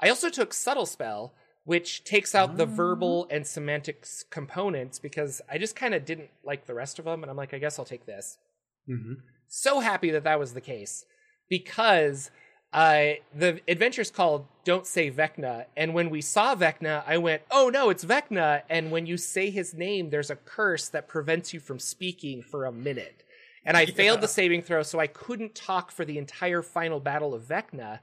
I also took subtle spell, which takes out the Ah. verbal and semantics components because I just kind of didn't like the rest of them, and I'm like, I guess I'll take this Mhm. so happy that that was the case because uh, the adventure's called Don't Say Vecna. And when we saw Vecna, I went, oh no, it's Vecna. And when you say his name, there's a curse that prevents you from speaking for a minute. And I failed the saving throw, so I couldn't talk for the entire final battle of Vecna.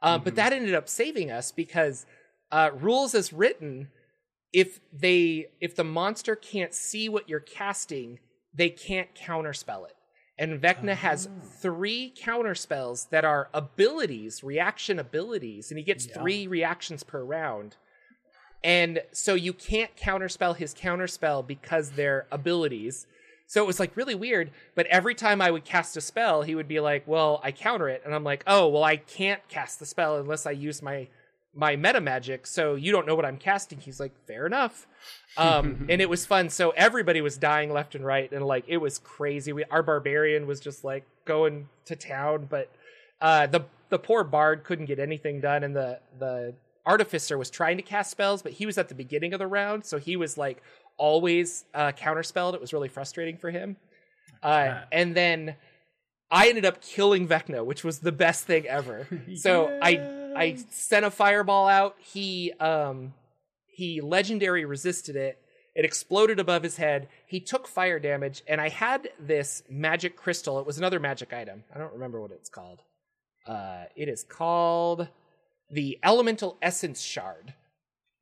Um, But Mhm. that ended up saving us because uh, rules as written, if they if the monster can't see what you're casting, they can't counterspell it. And Vecna has Oh. three counter spells that are abilities, reaction abilities, and he gets Yeah. three reactions per round. And so you can't counterspell his counterspell because they're abilities. So it was like really weird. But every time I would cast a spell, he would be like, Well, I counter it. And I'm like, Oh, well, I can't cast the spell unless I use my my meta magic, so you don't know what I'm casting. He's like, fair enough. Um, and it was fun. So everybody was dying left and right, and like it was crazy. We our barbarian was just like going to town, but uh, the the poor bard couldn't get anything done, and the the artificer was trying to cast spells, but he was at the beginning of the round, so he was like always uh, counterspelled. It was really frustrating for him. Uh, and then I ended up killing Vecna, which was the best thing ever. So I I sent a fireball out. He um he legendary resisted it. It exploded above his head. He took fire damage, and I had this magic crystal. It was another magic item. I don't remember what it's called. Uh, it is called the Elemental Essence Shard.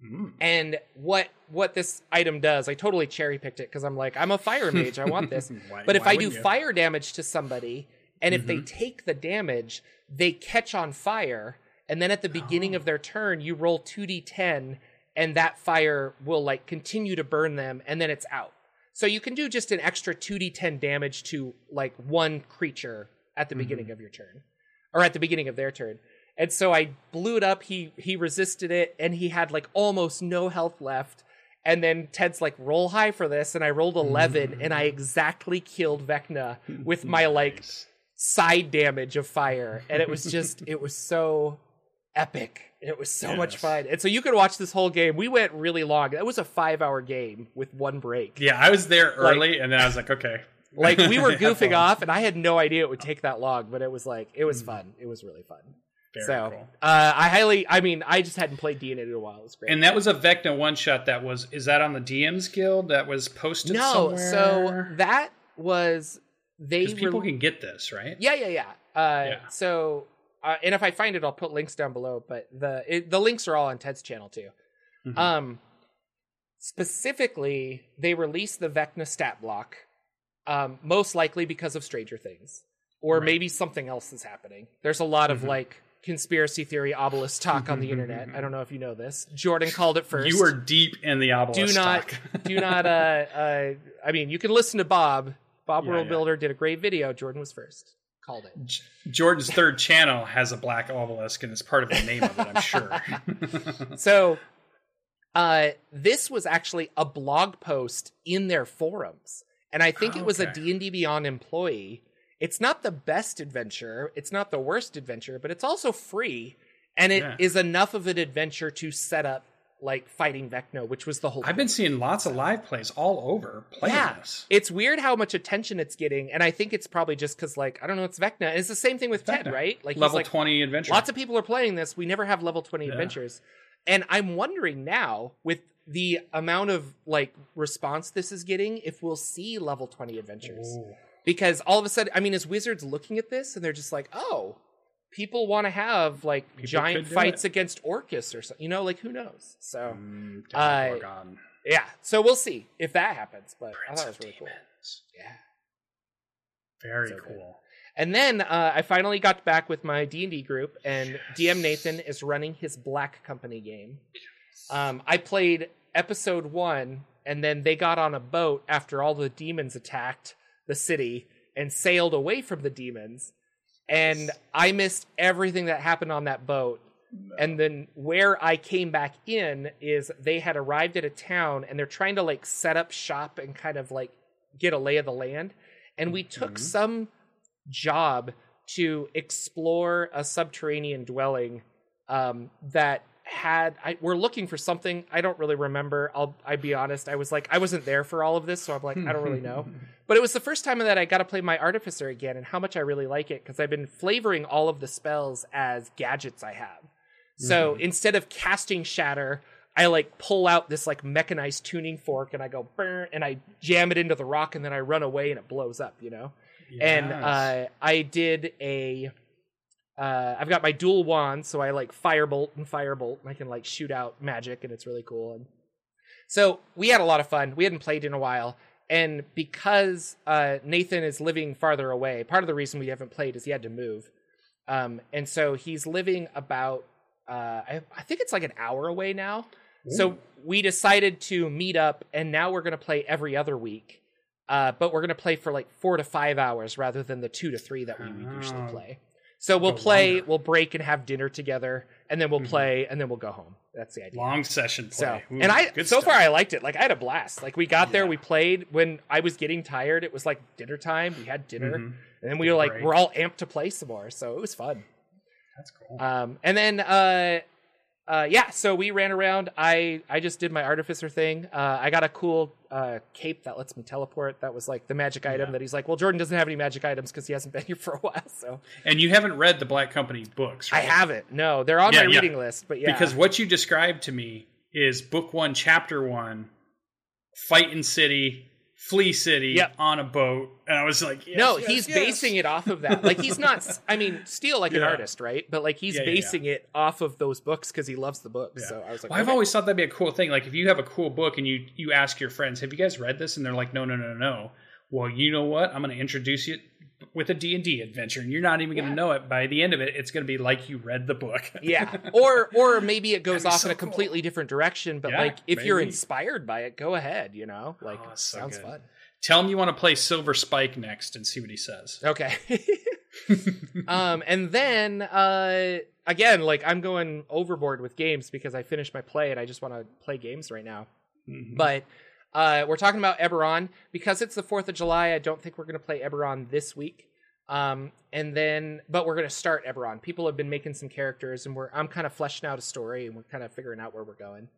Mm. And what what this item does, I totally cherry picked it because I'm like, I'm a fire mage. I want this. Why- But if I do you? fire damage to somebody, and if they Mhm. take the damage, they catch on fire, and then at the beginning Oh. of their turn, you roll 2d10, and that fire will like continue to burn them, and then it's out. So you can do just an extra 2d10 damage to like one creature at the beginning mm-hmm. of your turn, or at the beginning of their turn. And so I blew it up. He he resisted it, and he had like almost no health left. And then Ted's like, roll high for this, and I rolled 11, mm-hmm. and I exactly killed Vecna with my like side damage of fire and it was just it was so epic it was so much fun and so you could watch this whole game we went really long that was a five hour game with one break Yeah, I was there early, and then I was like, okay. like we were goofing off and i had no idea it would take that long but it was like it was fun it was really fun Very so cool. uh i highly i mean i just hadn't played d in a while it was great And that was a Vecna one shot. That was is that on the DM's Guild? That was posted. no so that was they because people re- can get this right. Yeah, yeah, yeah. Uh, Yeah. So, uh, and if I find it, I'll put links down below. But the it, the links are all on Ted's channel too. Mhm. Um, specifically, they released the Vecna stat block, um, most likely because of Stranger Things, or Right. maybe something else is happening. There's a lot of Mhm. like conspiracy theory obelisk talk on the internet. I don't know if you know this. Jordan called it first. You are deep in the obelisk. do not talk. do not. Uh, uh, I mean, you can listen to Bob. Bob Yeah, World yeah. Builder did a great video. Jordan was first. Called it. J- Jordan's third channel has a black obelisk, and it's part of the name of it. I'm sure. So, uh, this was actually a blog post in their forums, and I think it was a Okay. D and D Beyond employee. It's not the best adventure, it's not the worst adventure, but it's also free, and it is Yeah. enough of an adventure to set up like fighting Vecna, which was the whole. I've been seeing lots of live plays all over playing yeah, this. it's weird how much attention it's getting, and I think it's probably just because like I don't know, it's Vecna. And it's the same thing with Ted, Vecna. right? Like Level like, twenty adventure. Lots of people are playing this. We never have level 20 Yeah. adventures. And I'm wondering now with the amount of like response this is getting if we'll see level 20 adventures. Ooh. Because all of a sudden, I mean, is Wizards looking at this and they're just like, "Oh, people want to have like People giant fights it. against Orcus or something." You know, like who knows. So, Mm, Uh, yeah. So we'll see if that happens, but I thought it was really cool. Yeah. Very So good. cool. And then uh, I finally got back with my D and D group, and DM Nathan is running his Black Company game. Um, I played episode one, and then they got on a boat after all the demons attacked the city and sailed away from the demons. And I missed everything that happened on that boat. And then where I came back in is they had arrived at a town and they're trying to like set up shop and kind of like get a lay of the land. And we took Mhm. some job to explore a subterranean dwelling um, that had I, we're looking for something. I don't really remember. I'll i be honest. I was like i wasn't there for all of this so i'm like i don't really know. But it was the first time that i got to play my artificer again and how much i really like it because i've been flavoring all of the spells as gadgets i have. So instead of casting shatter i like pull out this like mechanized tuning fork and i go Brr, and i jam it into the rock and then i run away and it blows up you know? And Yes. uh, I did a. Uh, I've got my dual wand, so I like firebolt and firebolt, and I can like shoot out magic, and it's really cool. And so we had a lot of fun. We hadn't played in a while, and because uh, Nathan is living farther away, part of the reason we haven't played is he had to move, um, and so he's living about. Uh, I, I think it's like an hour away now. So we decided to meet up, and now we're going to play every other week. Uh, but we're going to play for like four to five hours rather than the two to three that we usually Oh. play. So we'll play, longer. we'll break and have dinner together, and then we'll Mhm. play, and then we'll go home. That's the idea. Long session So, play. Ooh, and I good so stuff. far I liked it. Like I had a blast. Like we got there, we played. When I was getting tired, it was like dinner time. We had dinner, Mhm. and then we were like, Great. we're all amped to play some more. So it was fun. That's cool. Um, and then uh, uh, yeah, so we ran around. I I just did my artificer thing. Uh, I got a cool uh, cape that lets me teleport. That was like the magic item Yeah. that he's like, well, Jordan doesn't have any magic items because he hasn't been here for a while. So and you haven't read the Black Company books, I haven't. No, they're on Yeah, my yeah. reading list. But yeah, Because what you described to me is book one, chapter one, fight in city, flee city Yep. on a boat, and I was like, yes, no, yes, he's yes. basing it off of that. Like he's not. I mean, still like an artist, right? But like he's Yeah, yeah, basing it off of those books because he loves the books. Yeah. So I was like, Well, I've always thought that'd be a cool thing. Like if you have a cool book and you you ask your friends, "Have you guys read this?" and they're like, "No, no, no, no." Well, you know what? I'm going to introduce you with a D&D adventure, and you're not even going to know it. By the end of it, it's going to be like you read the book. yeah or or maybe it goes off so in a cool. completely different direction but Yeah, like if you're inspired by it go ahead you know like Oh, so sounds good. fun Tell him you want to play Silver Spike next and see what he says. okay um and then uh again like i'm going overboard with games because i finished my play and i just want to play games right now Mhm. but uh we're talking about eberron because it's the 4th of july i don't think we're going to play eberron this week um and then but we're going to start eberron people have been making some characters and we're i'm kind of fleshing out a story and we're kind of figuring out where we're going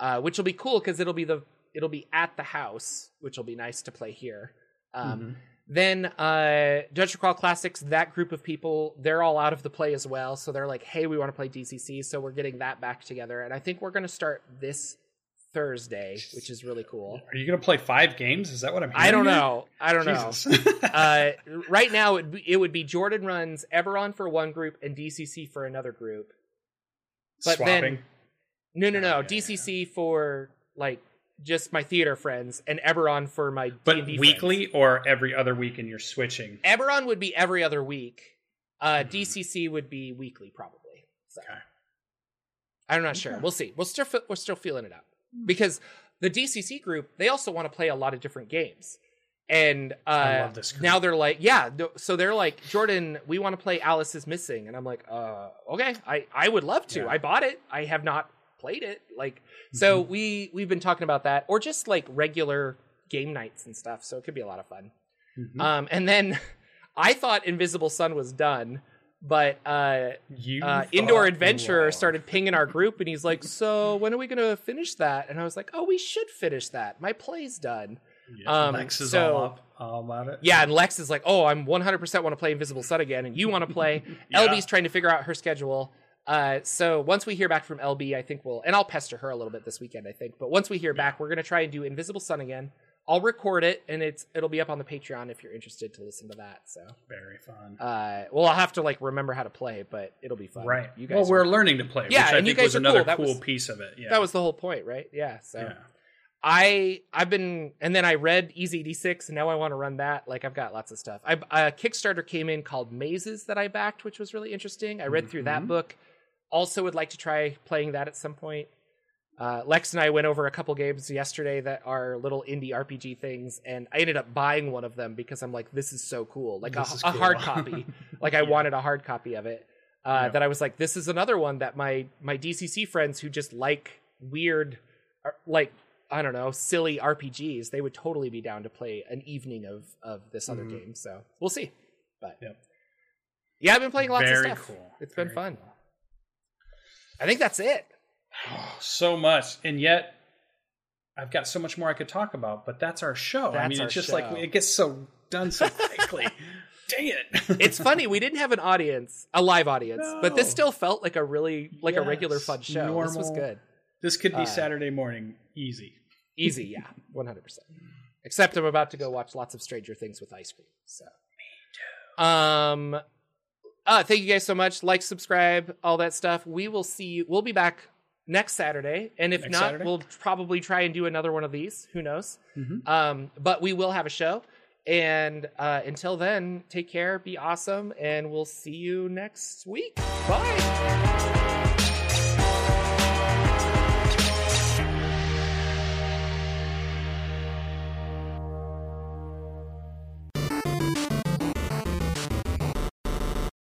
uh which will be cool because it'll be the it'll be at the house which will be nice to play here um Mhm. then uh Dungeon Crawl Classics, that group of people, they're all out of the play as well. So they're like, hey, we want to play DCC. So we're getting that back together. And I think we're going to start this Thursday, which is really cool. Are you going to play five games? Is that what I'm hearing? I don't here? know. I don't know. Uh, right now, it, would be- it would be Jordan runs Eberron for one group and DCC for another group. but then- No, no, no. Yeah, DCC for like just my theater friends and Eberron for my but D&D friends. weekly or every other week and you're switching. Eberron would be every other week. Uh, DCC would be weekly, probably. So Okay. I'm not sure. We'll see. We'll still we're still feeling it out because the DCC group they also want to play a lot of different games, and uh, I love this group. now they're like, yeah. So they're like, Jordan, we want to play Alice is Missing, and I'm like, uh, okay, I I would love to. Yeah. I bought it. I have not played it. Like, so Mm-hmm. we we've been talking about that, or just like regular game nights and stuff. So it could be a lot of fun. Mhm. Um, and then I thought Invisible Sun was done, but uh, uh, Indoor Adventurer started pinging our group, and he's like, "So when are we gonna finish that?" And I was like, "Oh, we should finish that. My play's done." Yeah, um, Lex is so- all up all about it. Yeah, and Lex is like, "Oh, I'm 100% want to play Invisible Sun again, and you want to play." Yeah. LB's trying to figure out her schedule. Uh, so once we hear back from LB, I think we'll, and I'll pester her a little bit this weekend, I think. But once we hear back, we're gonna try and do Invisible Sun again. I'll record it, and it's it'll be up on the Patreon if you're interested to listen to that. So, very fun. uh, well, I'll have to like remember how to play, but it'll be fun. right. You guys, well, we're learning to play, Yeah, which I and you think guys was another cool. That cool was- piece of it. Yeah. that was the whole point, right? Yeah. So. yeah. I I've been and then I read EZD6 and now I want to run that. Like I've got lots of stuff. I a Kickstarter came in called Mazes that I backed, which was really interesting. I read through that Mhm. book. Also would like to try playing that at some point. Uh, Lex and I went over a couple games yesterday that are little indie RPG things, and I ended up buying one of them because I'm like, this is so cool, like a, is a hard copy. Like I Yeah. wanted a hard copy of it. Uh, Yeah. That I was like, this is another one that my my DCC friends who just like weird, like I don't know, silly RPGs, they would totally be down to play an evening of of this other Mhm. game. So we'll see. But Yep. yeah, I've been playing lots Very of stuff. cool. It's been fun. cool. I think that's it. so much, and yet I've got so much more I could talk about. But that's our show. I mean, it's just show. like it gets so done so quickly. Dang it! It's funny we didn't have an audience, a live audience, but this still felt like a really like a regular fun show. This was good. This could be Uh, Saturday morning, easy. Easy, yeah, one hundred percent. Except I'm about to go watch lots of Stranger Things with ice cream. So, me too. Um, uh, thank you guys so much. Like, subscribe, all that stuff. We will see you. We'll be back next Saturday, and if Next not, Saturday? we'll probably try and do another one of these. Who knows? Mhm. Um, but we will have a show. And uh, until then, take care, be awesome, and we'll see you next week. Bye.